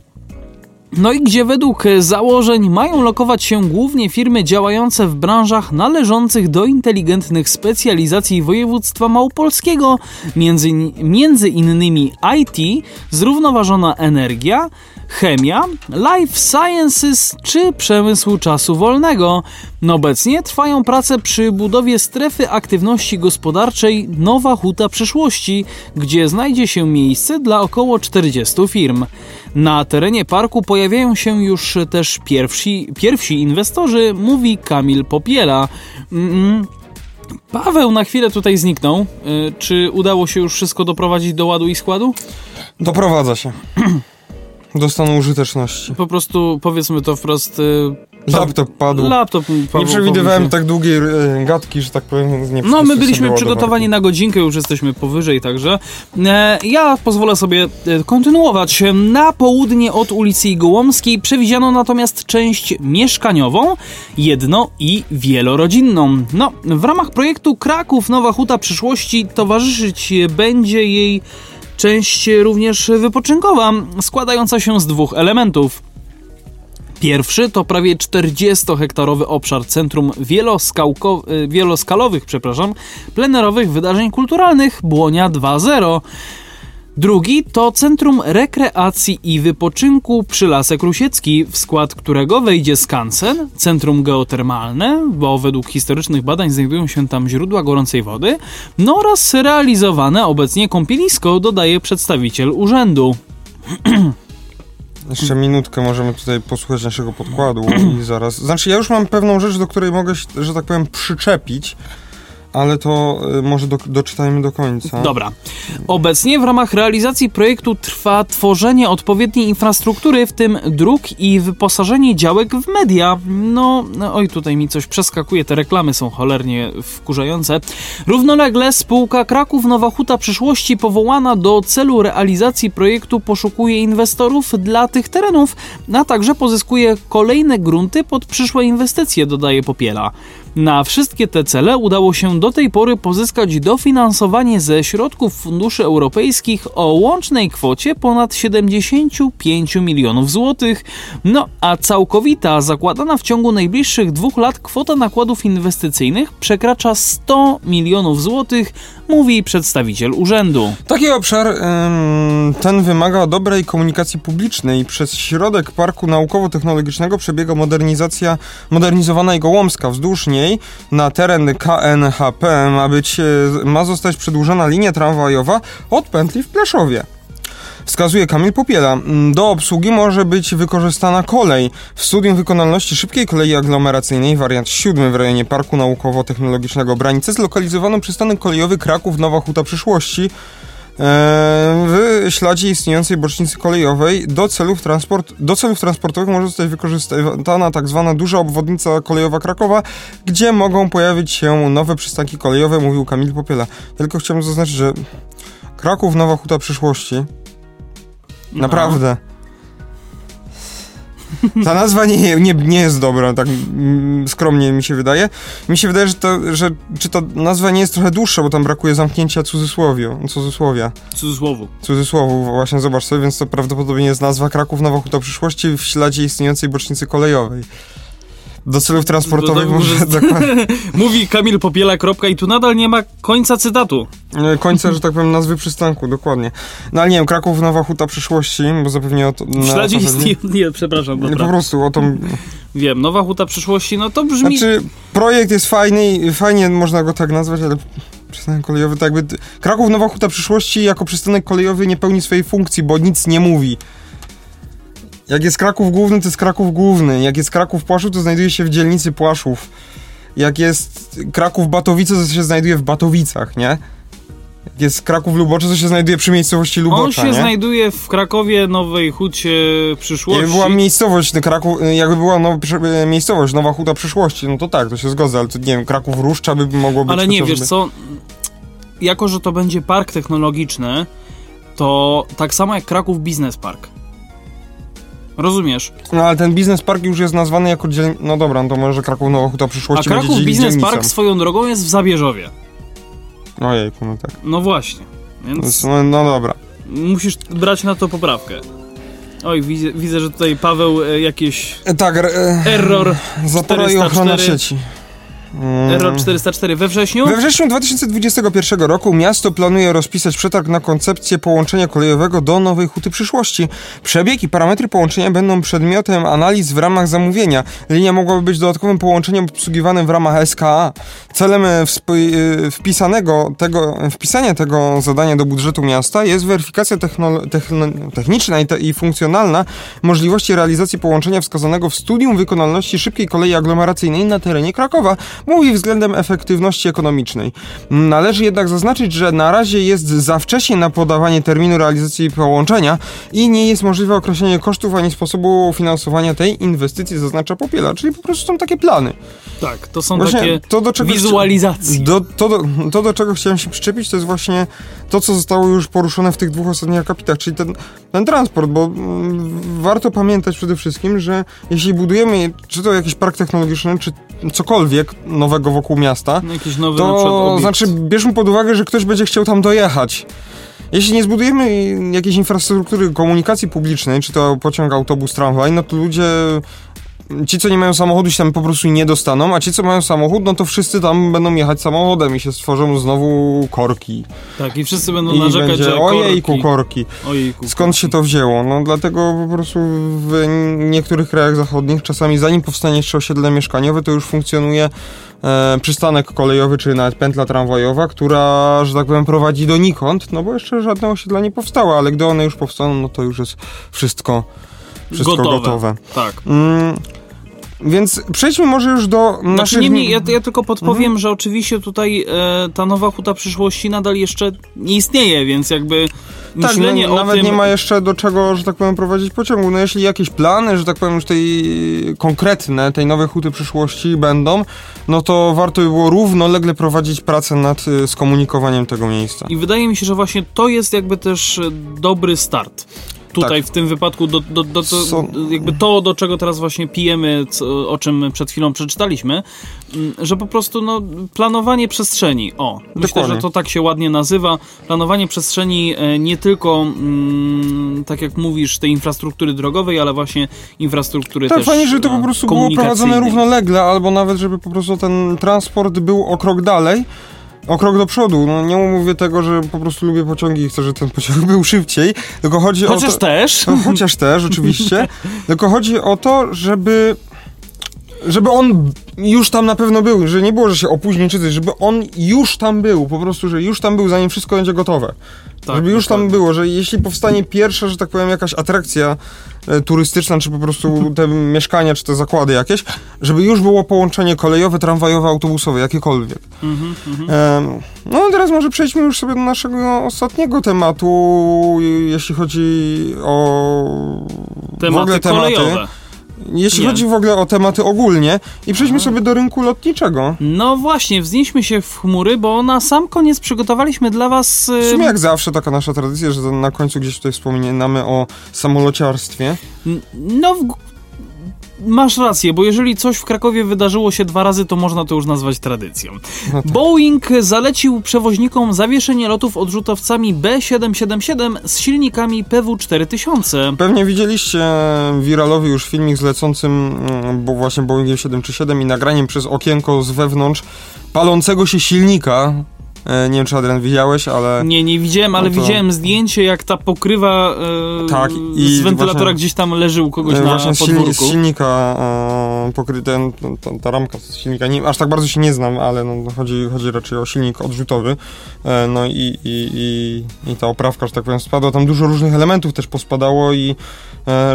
no i gdzie według założeń mają lokować się głównie firmy działające w branżach należących do inteligentnych specjalizacji województwa małopolskiego, między, między innymi IT, zrównoważona energia, chemia, life sciences czy przemysł czasu wolnego. No obecnie trwają prace przy budowie strefy aktywności gospodarczej Nowa Huta Przyszłości, gdzie znajdzie się miejsce dla około 40 firm. Na terenie parku pojawiają się już też pierwsi, pierwsi inwestorzy, mówi Kamil Popiela. Mm, Paweł na chwilę tutaj zniknął. Y, Czy udało się już wszystko doprowadzić do ładu i składu? Doprowadza się. Do stanu użyteczności. Po prostu powiedzmy to wprost. Laptop padł. Laptop. Paweł nie przewidywałem tak długiej e, gadki, że tak powiem, nie No, my byliśmy przygotowani na godzinkę, już jesteśmy powyżej, także e, ja pozwolę sobie e, kontynuować. Na południe od ulicy Gołomskiej przewidziano natomiast część mieszkaniową, jedno- i wielorodzinną. No, w ramach projektu Kraków Nowa Huta Przyszłości towarzyszyć będzie jej część również wypoczynkowa, składająca się z dwóch elementów. Pierwszy to prawie 40-hektarowy obszar Centrum y, Wieloskalowych przepraszam, plenerowych wydarzeń kulturalnych Błonia 2.0. Drugi to Centrum Rekreacji i Wypoczynku przy Lasek Rusiecki, w skład którego wejdzie skansen, centrum geotermalne, bo według historycznych badań znajdują się tam źródła gorącej wody, no oraz realizowane obecnie kąpielisko, dodaje przedstawiciel urzędu. Jeszcze minutkę możemy tutaj posłuchać naszego podkładu i zaraz... Znaczy ja już mam pewną rzecz, do której mogę, się, że tak powiem, przyczepić, ale to y, może do, doczytajmy do końca. Dobra. Obecnie w ramach realizacji projektu trwa tworzenie odpowiedniej infrastruktury, w tym dróg i wyposażenie działek w media. No, no, oj, tutaj mi coś przeskakuje, te reklamy są cholernie wkurzające. Równolegle spółka Kraków Nowa Huta Przyszłości powołana do celu realizacji projektu poszukuje inwestorów dla tych terenów, a także pozyskuje kolejne grunty pod przyszłe inwestycje, dodaje Popiela. Na wszystkie te cele udało się do tej pory pozyskać dofinansowanie ze środków funduszy europejskich o łącznej kwocie ponad 75 milionów złotych. No a całkowita, zakładana w ciągu najbliższych dwóch lat kwota nakładów inwestycyjnych przekracza 100 milionów złotych, mówi przedstawiciel urzędu. Taki obszar ten wymaga dobrej komunikacji publicznej. Przez środek Parku Naukowo-Technologicznego przebiega modernizacja, modernizowana jego Łomska. Wzdłuż niej na teren KNHP ma, być, e, ma zostać przedłużona linia tramwajowa od pętli w Pleszowie. Wskazuje Kamil Popiela. Do obsługi może być wykorzystana kolej. W studium wykonalności szybkiej kolei aglomeracyjnej, wariant 7 w rejonie Parku Naukowo-Technologicznego Branice, zlokalizowano przystanek kolejowy Kraków Nowa Huta Przyszłości w śladzie istniejącej bocznicy kolejowej do celów, transport, do celów transportowych może zostać wykorzystana tak zwana duża obwodnica kolejowa Krakowa, gdzie mogą pojawić się nowe przystanki kolejowe, mówił Kamil Popiela. Tylko chciałbym zaznaczyć, że Kraków Nowa Huta Przyszłości No. Ta nazwa nie, nie, nie jest dobra, tak skromnie mi się wydaje. Mi się wydaje, że, to, że czy ta nazwa nie jest trochę dłuższa, bo tam brakuje zamknięcia cudzysłowiu, cudzysłowia. Cudzysłowu. Cudzysłowu, właśnie zobacz sobie, więc to prawdopodobnie jest nazwa Kraków Nowa Huta Przyszłości w śladzie istniejącej bocznicy kolejowej. Do celów transportowych Do- do- dokładnie. Mówi Kamil Popiela. Kropka, I tu nadal nie ma końca cytatu. E, końca, że tak powiem, nazwy przystanku, dokładnie. No ale nie wiem, Kraków Nowa Huta Przyszłości, bo zapewne o to... W śladzie istnieje... Nie, przepraszam, dobra. Po prostu o to... Wiem, Nowa Huta Przyszłości, no to brzmi... Znaczy, projekt jest fajny i fajnie można go tak nazwać, ale przystanek kolejowy to jakby... Kraków Nowa Huta Przyszłości jako przystanek kolejowy nie pełni swojej funkcji, bo nic nie mówi. Jak jest Kraków Główny, to jest Kraków Główny. Jak jest Kraków Płaszów, to znajduje się w dzielnicy Płaszów. Jak jest Kraków Batowice, to się znajduje w Batowicach, nie? Jak jest Kraków Lubocze, to się znajduje przy miejscowości On Lubocza, się nie? znajduje w Krakowie Nowej Hucie Przyszłości. Jakby była miejscowość, no, Kraków, jakby była przy- miejscowość, Nowa Huta Przyszłości, no to tak, to się zgodzę, ale to nie wiem, Kraków Ruszcza by mogło być. Ale nie, wiesz co, jako że to będzie park technologiczny, to tak samo jak Kraków Business Park. Rozumiesz? No ale ten biznes park już jest nazwany jako dziel... No dobra, no to może Kraków Nowa Huta A Przyszłości Kraków będzie Business dzielnicą. Park swoją drogą jest w Zabierzowie. Ojejku, no tak. No właśnie. Więc no, no dobra. musisz brać na to poprawkę. Oj, widzę, widzę że tutaj Paweł e, jakieś E, tak, e, error, zapora i ochrona 404. sieci. Mm. error 404 we wrześniu. We wrześniu 2021 roku miasto planuje rozpisać przetarg na koncepcję połączenia kolejowego do Nowej Huty Przyszłości. Przebieg i parametry połączenia będą przedmiotem analiz w ramach zamówienia. Linia mogłaby być dodatkowym połączeniem obsługiwanym w ramach SKA. Celem e, e, wpisanego tego, wpisania tego zadania do budżetu miasta jest weryfikacja techniczna i, te- i funkcjonalna możliwości realizacji połączenia wskazanego w studium wykonalności szybkiej kolei aglomeracyjnej na terenie Krakowa, mówi względem efektywności ekonomicznej. Należy jednak zaznaczyć, że na razie jest za wcześnie na podawanie terminu realizacji połączenia i nie jest możliwe określenie kosztów ani sposobu finansowania tej inwestycji, zaznacza Popiela, czyli po prostu są takie plany. Tak, to są Właśnie takie to, do czego wizualizacje. do, to, do, to, do czego chciałem się przyczepić, to jest właśnie to, co zostało już poruszone w tych dwóch ostatnich akapitach, czyli ten, ten transport, bo mm, warto pamiętać przede wszystkim, że jeśli budujemy, czy to jakiś park technologiczny, czy cokolwiek nowego wokół miasta, No, Jakiś nowy na przykład to obiekt. znaczy bierzmy pod uwagę, że ktoś będzie chciał tam dojechać. Jeśli nie zbudujemy jakiejś infrastruktury komunikacji publicznej, czy to pociąg, autobus, tramwaj, no to ludzie ci, co nie mają samochodu, się tam po prostu nie dostaną, a ci, co mają samochód, no to wszyscy tam będą jechać samochodem i się stworzą znowu korki. Tak, i wszyscy będą I narzekać, będzie, że ojejku, korki. korki. Ojejku, Skąd się to wzięło? No dlatego po prostu w niektórych krajach zachodnich czasami zanim powstanie jeszcze osiedle mieszkaniowe, to już funkcjonuje e, przystanek kolejowy, czy nawet pętla tramwajowa, która, że tak powiem, prowadzi donikąd, no bo jeszcze żadne osiedla nie powstało, ale gdy one już powstaną, no to już jest wszystko, wszystko gotowe. gotowe. Tak. Mm, więc przejdźmy może już do Znaczy naszych... niemniej, ja, ja tylko podpowiem, Mhm. że oczywiście tutaj e, ta nowa huta przyszłości nadal jeszcze nie istnieje, więc jakby Tak, myślenie no, o nawet tym... nie ma jeszcze do czego, że tak powiem, prowadzić pociągu. No jeśli jakieś plany, że tak powiem, już tej konkretne, tej nowej huty przyszłości będą, no to warto by było równolegle prowadzić pracę nad y, skomunikowaniem tego miejsca. I wydaje mi się, że właśnie to jest jakby też dobry start. Tutaj Tak. w tym wypadku do, do, do, Są- jakby to, do czego teraz właśnie pijemy, co, o czym przed chwilą przeczytaliśmy, mm, że po prostu no, planowanie przestrzeni. O, myślę, Dokładnie. że to tak się ładnie nazywa. Planowanie przestrzeni e, nie tylko, mm, tak jak mówisz, tej infrastruktury drogowej, ale właśnie infrastruktury Tak, też fajnie, żeby to e, po prostu było prowadzone równolegle, albo nawet, żeby po prostu ten transport był o krok dalej, o krok do przodu. No nie mówię tego, że po prostu lubię pociągi i chcę, żeby ten pociąg był szybciej, tylko chodzi Chociaż o to... też. No, chociaż też, oczywiście. Tylko chodzi o to, żeby. Żeby on już tam na pewno był, że nie było, że się opóźni czy coś, żeby on już tam był, po prostu, że już tam był, zanim wszystko będzie gotowe. Tak, żeby już tam było, że jeśli powstanie pierwsza, że tak powiem, jakaś atrakcja turystyczna, czy po prostu te mieszkania, czy te zakłady jakieś, żeby już było połączenie kolejowe, tramwajowe, autobusowe, jakiekolwiek. Mhm, mhm. No teraz może przejdźmy już sobie do naszego ostatniego tematu, jeśli chodzi o w Tematy ogóle tematy. kolejowe. Jeśli Nie. chodzi w ogóle o tematy ogólnie i przejdźmy sobie do rynku lotniczego. No właśnie, wznieśmy się w chmury, bo na sam koniec przygotowaliśmy dla was... W y, sumie jak zawsze taka nasza tradycja, że na końcu gdzieś tutaj wspominamy o samolociarstwie. No, w... masz rację, bo jeżeli coś w Krakowie wydarzyło się dwa razy, to można to już nazwać tradycją. No tak. Boeing zalecił przewoźnikom zawieszenie lotów odrzutowcami B777 z silnikami PW4000. Pewnie widzieliście wiralowy już filmik z lecącym, mm, bo właśnie Boeingiem 737 i nagraniem przez okienko z wewnątrz palącego się silnika. E, Nie wiem, czy Adrian widziałeś, ale... Nie, nie widziałem, ale No to- widziałem zdjęcie, jak ta pokrywa e, Tak, z wentylatora właśnie- gdzieś tam leży u kogoś E, na Właśnie podwórku. z silnika e, pokry, ten, ten, ten, ta ramka z silnika, nie, aż tak bardzo się nie znam, ale no, chodzi, chodzi raczej o silnik odrzutowy. E, no i, i, i, i ta oprawka, że tak powiem, spadła. Tam dużo różnych elementów też pospadało i,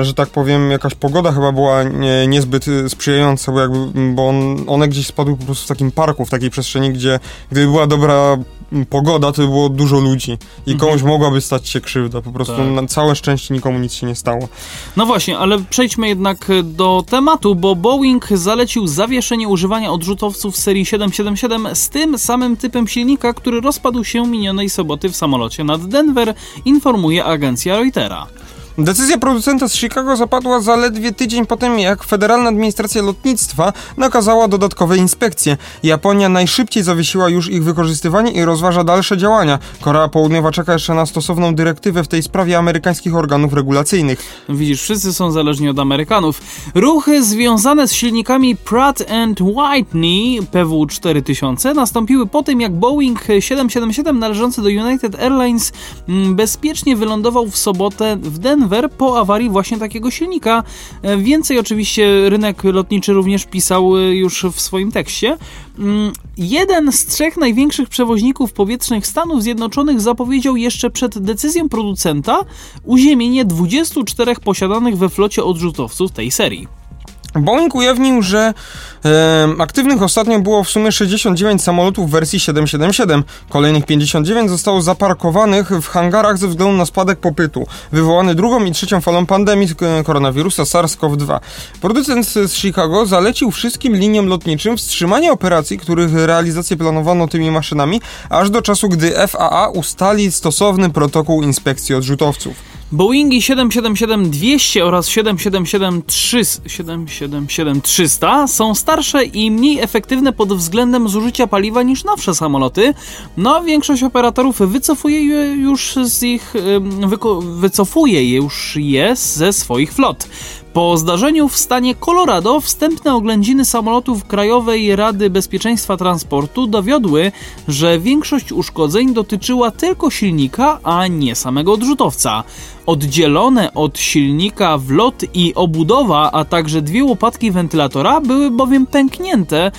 że tak powiem, jakaś pogoda chyba była nie, niezbyt y, sprzyjająca, bo, jakby, bo on, one gdzieś spadły po prostu w takim parku, w takiej przestrzeni, gdzie gdyby była dobra pogoda, to by było dużo ludzi i Mhm. komuś mogłaby stać się krzywda. Po prostu Tak. na całe szczęście nikomu nic się nie stało. No właśnie, ale przejdźmy jednak do tematu, bo Boeing zalecił zawieszenie używania odrzutowców serii 777 z tym samym typem silnika, który rozpadł się minionej soboty w samolocie nad Denver, informuje agencja Reutera. Decyzja producenta z Chicago zapadła zaledwie tydzień po tym, jak Federalna Administracja Lotnictwa nakazała dodatkowe inspekcje. Japonia najszybciej zawiesiła już ich wykorzystywanie i rozważa dalsze działania. Korea Południowa czeka jeszcze na stosowną dyrektywę w tej sprawie amerykańskich organów regulacyjnych. Widzisz, wszyscy są zależni od Amerykanów. Ruchy związane z silnikami Pratt Whitney PW4000 nastąpiły po tym, jak Boeing 777 należący do United Airlines mm, bezpiecznie wylądował w sobotę w Denver po awarii właśnie takiego silnika. E, Więcej oczywiście rynek lotniczy również pisał e, już w swoim tekście. Mm, Jeden z trzech największych przewoźników powietrznych Stanów Zjednoczonych zapowiedział jeszcze przed decyzją producenta uziemienie 24 posiadanych we flocie odrzutowców tej serii. Boeing ujawnił, że e, aktywnych ostatnio było w sumie 69 samolotów w wersji 777. Kolejnych 59 zostało zaparkowanych w hangarach ze względu na spadek popytu, wywołany drugą i trzecią falą pandemii e, koronawirusa SARS-CoV-2. Producent z Chicago zalecił wszystkim liniom lotniczym wstrzymanie operacji, których realizację planowano tymi maszynami, aż do czasu, gdy FAA ustali stosowny protokół inspekcji odrzutowców. Boeingi 777-200 oraz 777-300 są starsze i mniej efektywne pod względem zużycia paliwa niż nowsze samoloty. No, większość operatorów wycofuje je już z ich, wycofuje je już je ze swoich flot. Po zdarzeniu w stanie Colorado wstępne oględziny samolotów Krajowej Rady Bezpieczeństwa Transportu dowiodły, że większość uszkodzeń dotyczyła tylko silnika, a nie samego odrzutowca. Oddzielone od silnika wlot i obudowa, a także dwie łopatki wentylatora były bowiem pęknięte,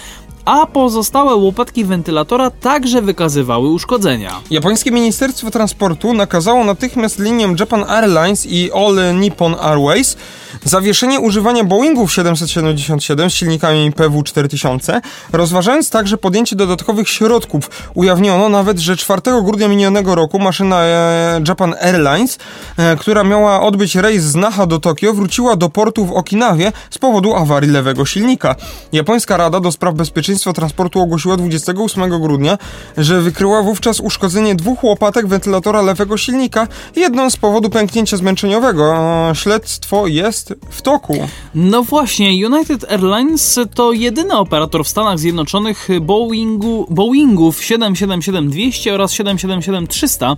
a pozostałe łopatki wentylatora także wykazywały uszkodzenia. Japońskie Ministerstwo Transportu nakazało natychmiast liniom Japan Airlines i All Nippon Airways zawieszenie używania Boeingów 777 z silnikami PW4000, rozważając także podjęcie dodatkowych środków. Ujawniono nawet, że 4 grudnia minionego roku maszyna e, Japan Airlines, e, która miała odbyć rejs z Naha do Tokio, wróciła do portu w Okinawie z powodu awarii lewego silnika. Japońska Rada do Spraw Bezpieczeństwa Transportu ogłosiła 28 grudnia, że wykryła wówczas uszkodzenie dwóch łopatek wentylatora lewego silnika, jedną z powodu pęknięcia zmęczeniowego. Śledztwo jest w toku. No właśnie, United Airlines to jedyny operator w Stanach Zjednoczonych Boeingu, Boeingów 777-200 oraz 777-300.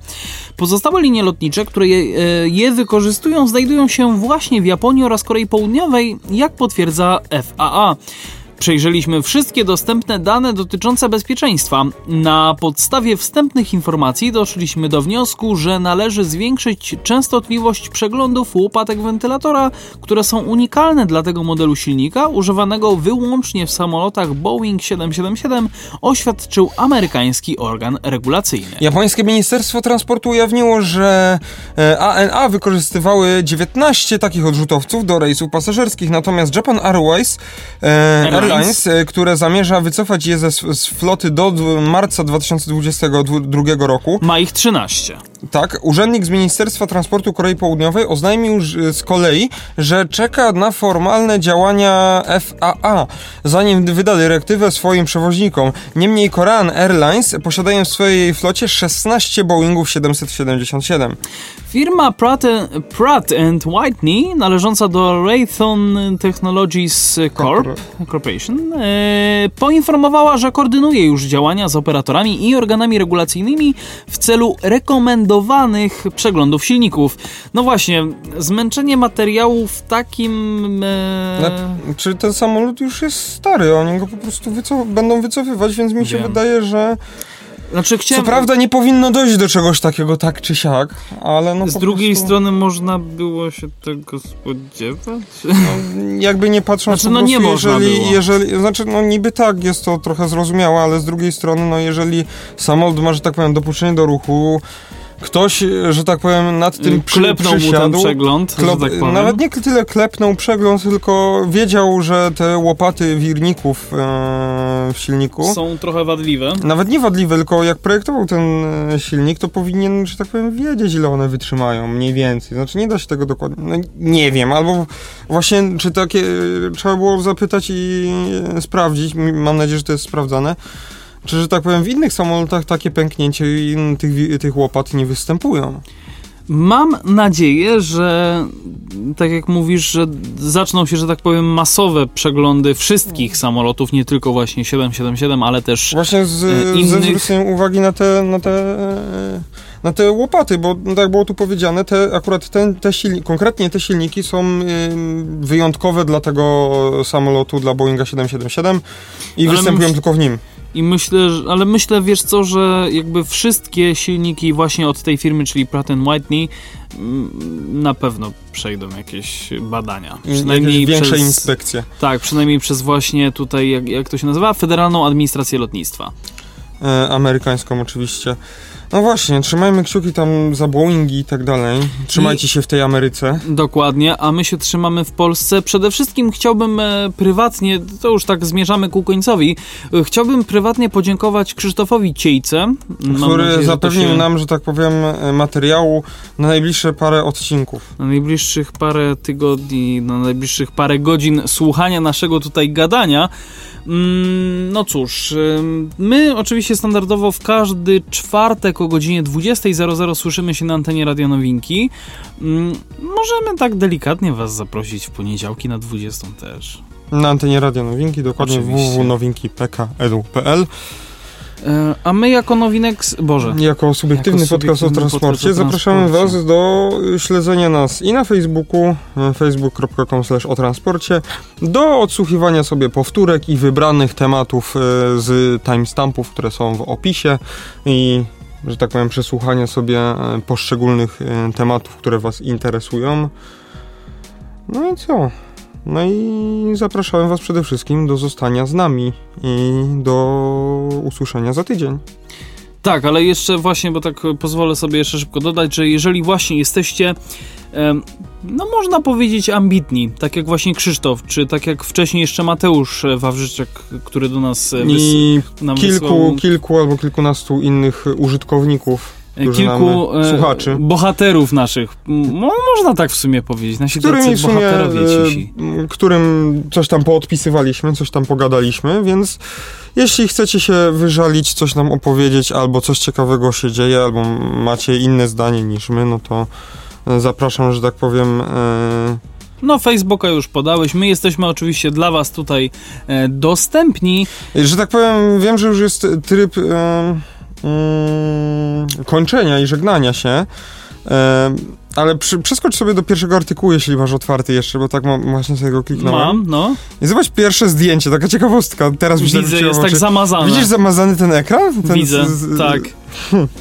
Pozostałe linie lotnicze, które je, e, je wykorzystują, znajdują się właśnie w Japonii oraz Korei Południowej, jak potwierdza FAA. Przejrzeliśmy wszystkie dostępne dane dotyczące bezpieczeństwa. Na podstawie wstępnych informacji doszliśmy do wniosku, że należy zwiększyć częstotliwość przeglądów łopatek wentylatora, które są unikalne dla tego modelu silnika, używanego wyłącznie w samolotach Boeing 777, oświadczył amerykański organ regulacyjny. Japońskie Ministerstwo Transportu ujawniło, że ANA wykorzystywały 19 takich odrzutowców do rejsów pasażerskich, natomiast Japan Airways e, Airlines, e, które zamierza wycofać je ze, z floty do marca 2022 roku. Ma ich 13. Tak, urzędnik z Ministerstwa Transportu Korei Południowej oznajmił z kolei, że czeka na formalne działania FAA, zanim wyda dyrektywę swoim przewoźnikom. Niemniej Korean Airlines posiadają w swojej flocie 16 Boeingów 777. Firma Pratt, Pratt Whitney, należąca do Raytheon Technologies Corp, Corporation, e, poinformowała, że koordynuje już działania z operatorami i organami regulacyjnymi w celu przeglądów silników. No właśnie, zmęczenie materiału w takim... E... Ten samolot już jest stary? Oni go po prostu wycof będą wycofywać, więc mi się Wiem. wydaje, że... Znaczy, chciałem... Co prawda nie powinno dojść do czegoś takiego tak czy siak, ale no Z drugiej prostu, strony można było się tego spodziewać? jakby nie patrząc Znaczy, no nie prostu, można jeżeli, było. jeżeli, znaczy no niby tak jest to trochę zrozumiałe, ale z drugiej strony no jeżeli samolot ma, że tak powiem, dopuszczenie do ruchu, ktoś, że tak powiem, nad tym przy, Klepnął mu ten przysiadł, przegląd, klop, że tak nawet nie tyle klepnął przegląd, tylko wiedział, że te łopaty wirników e, w silniku Są trochę wadliwe. nawet nie wadliwe, tylko jak projektował ten e, silnik, to powinien, że tak powiem, wiedzieć, ile one wytrzymają, mniej więcej. Znaczy, nie da się tego dokładnie. No, nie wiem, albo właśnie, czy takie. e, Trzeba było zapytać i e, sprawdzić. Mam nadzieję, że to jest sprawdzane. Czy, że tak powiem, w innych samolotach takie pęknięcie tych, tych łopat nie występują. Mam nadzieję, że tak jak mówisz, że zaczną się, że tak powiem, masowe przeglądy wszystkich samolotów, nie tylko właśnie 777, ale też Właśnie z, E, ze zwróceniem uwagi na te, na te, na te łopaty, bo no, tak było tu powiedziane, te, akurat ten, te silniki, konkretnie te silniki są wyjątkowe dla tego samolotu, dla Boeinga 777 i Ale występują tylko w nim. I myślę, że, ale myślę, wiesz co, że jakby wszystkie silniki właśnie od tej firmy, czyli Pratt Whitney, mm, na pewno przejdą jakieś badania. Przynajmniej jakieś większe przez, inspekcje. Tak, przynajmniej przez właśnie tutaj, jak, jak to się nazywa, Federalną Administrację Lotnictwa. E, amerykańską oczywiście. No właśnie, trzymajmy kciuki tam za Boeingi i tak dalej. Trzymajcie się w tej Ameryce. Dokładnie, a my się trzymamy w Polsce. Przede wszystkim chciałbym e, prywatnie, to już tak zmierzamy ku końcowi, e, chciałbym prywatnie podziękować Krzysztofowi Ciejce. Który nadzieję, zapewnił się nam, że tak powiem, e, materiału na najbliższe parę odcinków. Na najbliższych parę tygodni, na najbliższych parę godzin słuchania naszego tutaj gadania. Mm, No cóż, my oczywiście standardowo w każdy czwartek o godzinie 20.00 słyszymy się na antenie Radio Nowinki. Mm, Możemy tak delikatnie Was zaprosić w poniedziałki na 20 też. Na antenie Radio Nowinki, dokładnie www.nowinki.pk.edu.pl A my jako nowinek, Boże, Jako subiektywny Jako podcast o subiektywny transporcie zapraszamy. Was do śledzenia nas i na Facebooku, e, facebook.com o transporcie, do odsłuchiwania sobie powtórek i wybranych tematów e, z timestampów, które są w opisie i, że tak powiem, przesłuchania sobie e, poszczególnych e, tematów, które Was interesują. No i co? No i zapraszamy Was przede wszystkim do zostania z nami i do usłyszenia za tydzień. Tak, ale jeszcze właśnie, bo tak pozwolę sobie jeszcze szybko dodać, że jeżeli właśnie jesteście, no można powiedzieć ambitni, tak jak właśnie Krzysztof, czy tak jak wcześniej jeszcze Mateusz e, Wawrzyczek, który do nas e, wys- I kilku, wysłał kilku albo kilkunastu innych użytkowników, kilku nam, słuchaczy. bohaterów naszych. Mo, można tak w sumie powiedzieć, nasi którymi tacy w sumie, bohaterowie e, cisi. którym coś tam poodpisywaliśmy, coś tam pogadaliśmy, więc jeśli chcecie się wyżalić, coś nam opowiedzieć, albo coś ciekawego się dzieje, albo macie inne zdanie niż my, no to e, zapraszam, że tak powiem, e, No Facebooka już podałeś, my jesteśmy oczywiście dla was tutaj e, dostępni. Że tak powiem, wiem, że już jest tryb e, kończenia i żegnania się, e, ale przy, przeskocz sobie do pierwszego artykułu, jeśli masz otwarty jeszcze, bo tak mam, właśnie sobie go kliknąłem. Mam, no. I zobacz pierwsze zdjęcie, taka ciekawostka. Teraz mi się Widzę, jest tak zamazane. Widzisz zamazany ten ekran? Ten Widzę, z- tak.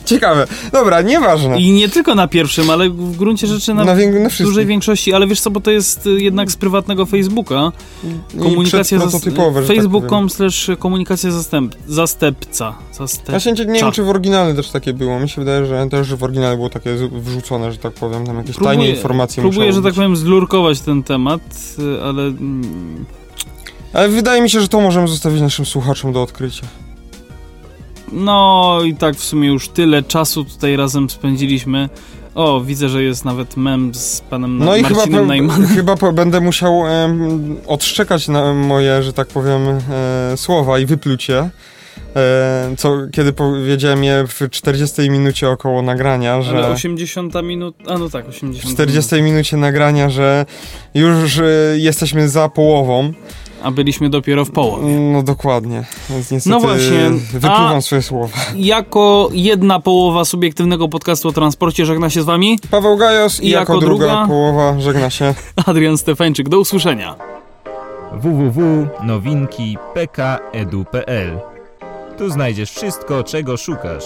Ciekawe. Dobra, nieważne. I nie tylko na pierwszym, ale w gruncie rzeczy na, na, na dużej większości, ale wiesz co, bo to jest y, jednak z prywatnego Facebooka. Komunikacja zas- przedprototypowe, że tak Facebook.com slash komunikacja zastęp, zastępca. Zastęp... Ja się nie Cza. wiem, czy w oryginale też takie było. Mi się wydaje, że też w oryginale było takie wrzucone, że tak powiem, tam jakieś Próbuję- tajne informacje Próbuję, że tak powiem, zlurkować ten temat, y, ale mm, Ale wydaje mi się, że to możemy zostawić naszym słuchaczom do odkrycia. no i tak w sumie już tyle czasu tutaj razem spędziliśmy. O, widzę, że jest nawet mem z panem No i chyba, Marcinem Najmanem. chyba po, będę musiał em, odszczekać na moje, że tak powiem, e, słowa i wypluć je. E, co, kiedy powiedziałem je w 40 minucie około nagrania, że... Ale 80 minut, a no tak, 80 w 40 minucie nagrania, że już e, jesteśmy za połową. minut, a byliśmy dopiero w połowie. No dokładnie. Więc niestety No właśnie, wypluwam a- swoje słowa. Jako jedna połowa subiektywnego podcastu o transporcie żegna się z wami Paweł Gajos i, I jako, jako druga, druga- połowa żegna się. Adrian Stefańczyk. Do usłyszenia. www.nowinki.pk.edu.pl Tu znajdziesz wszystko, czego szukasz.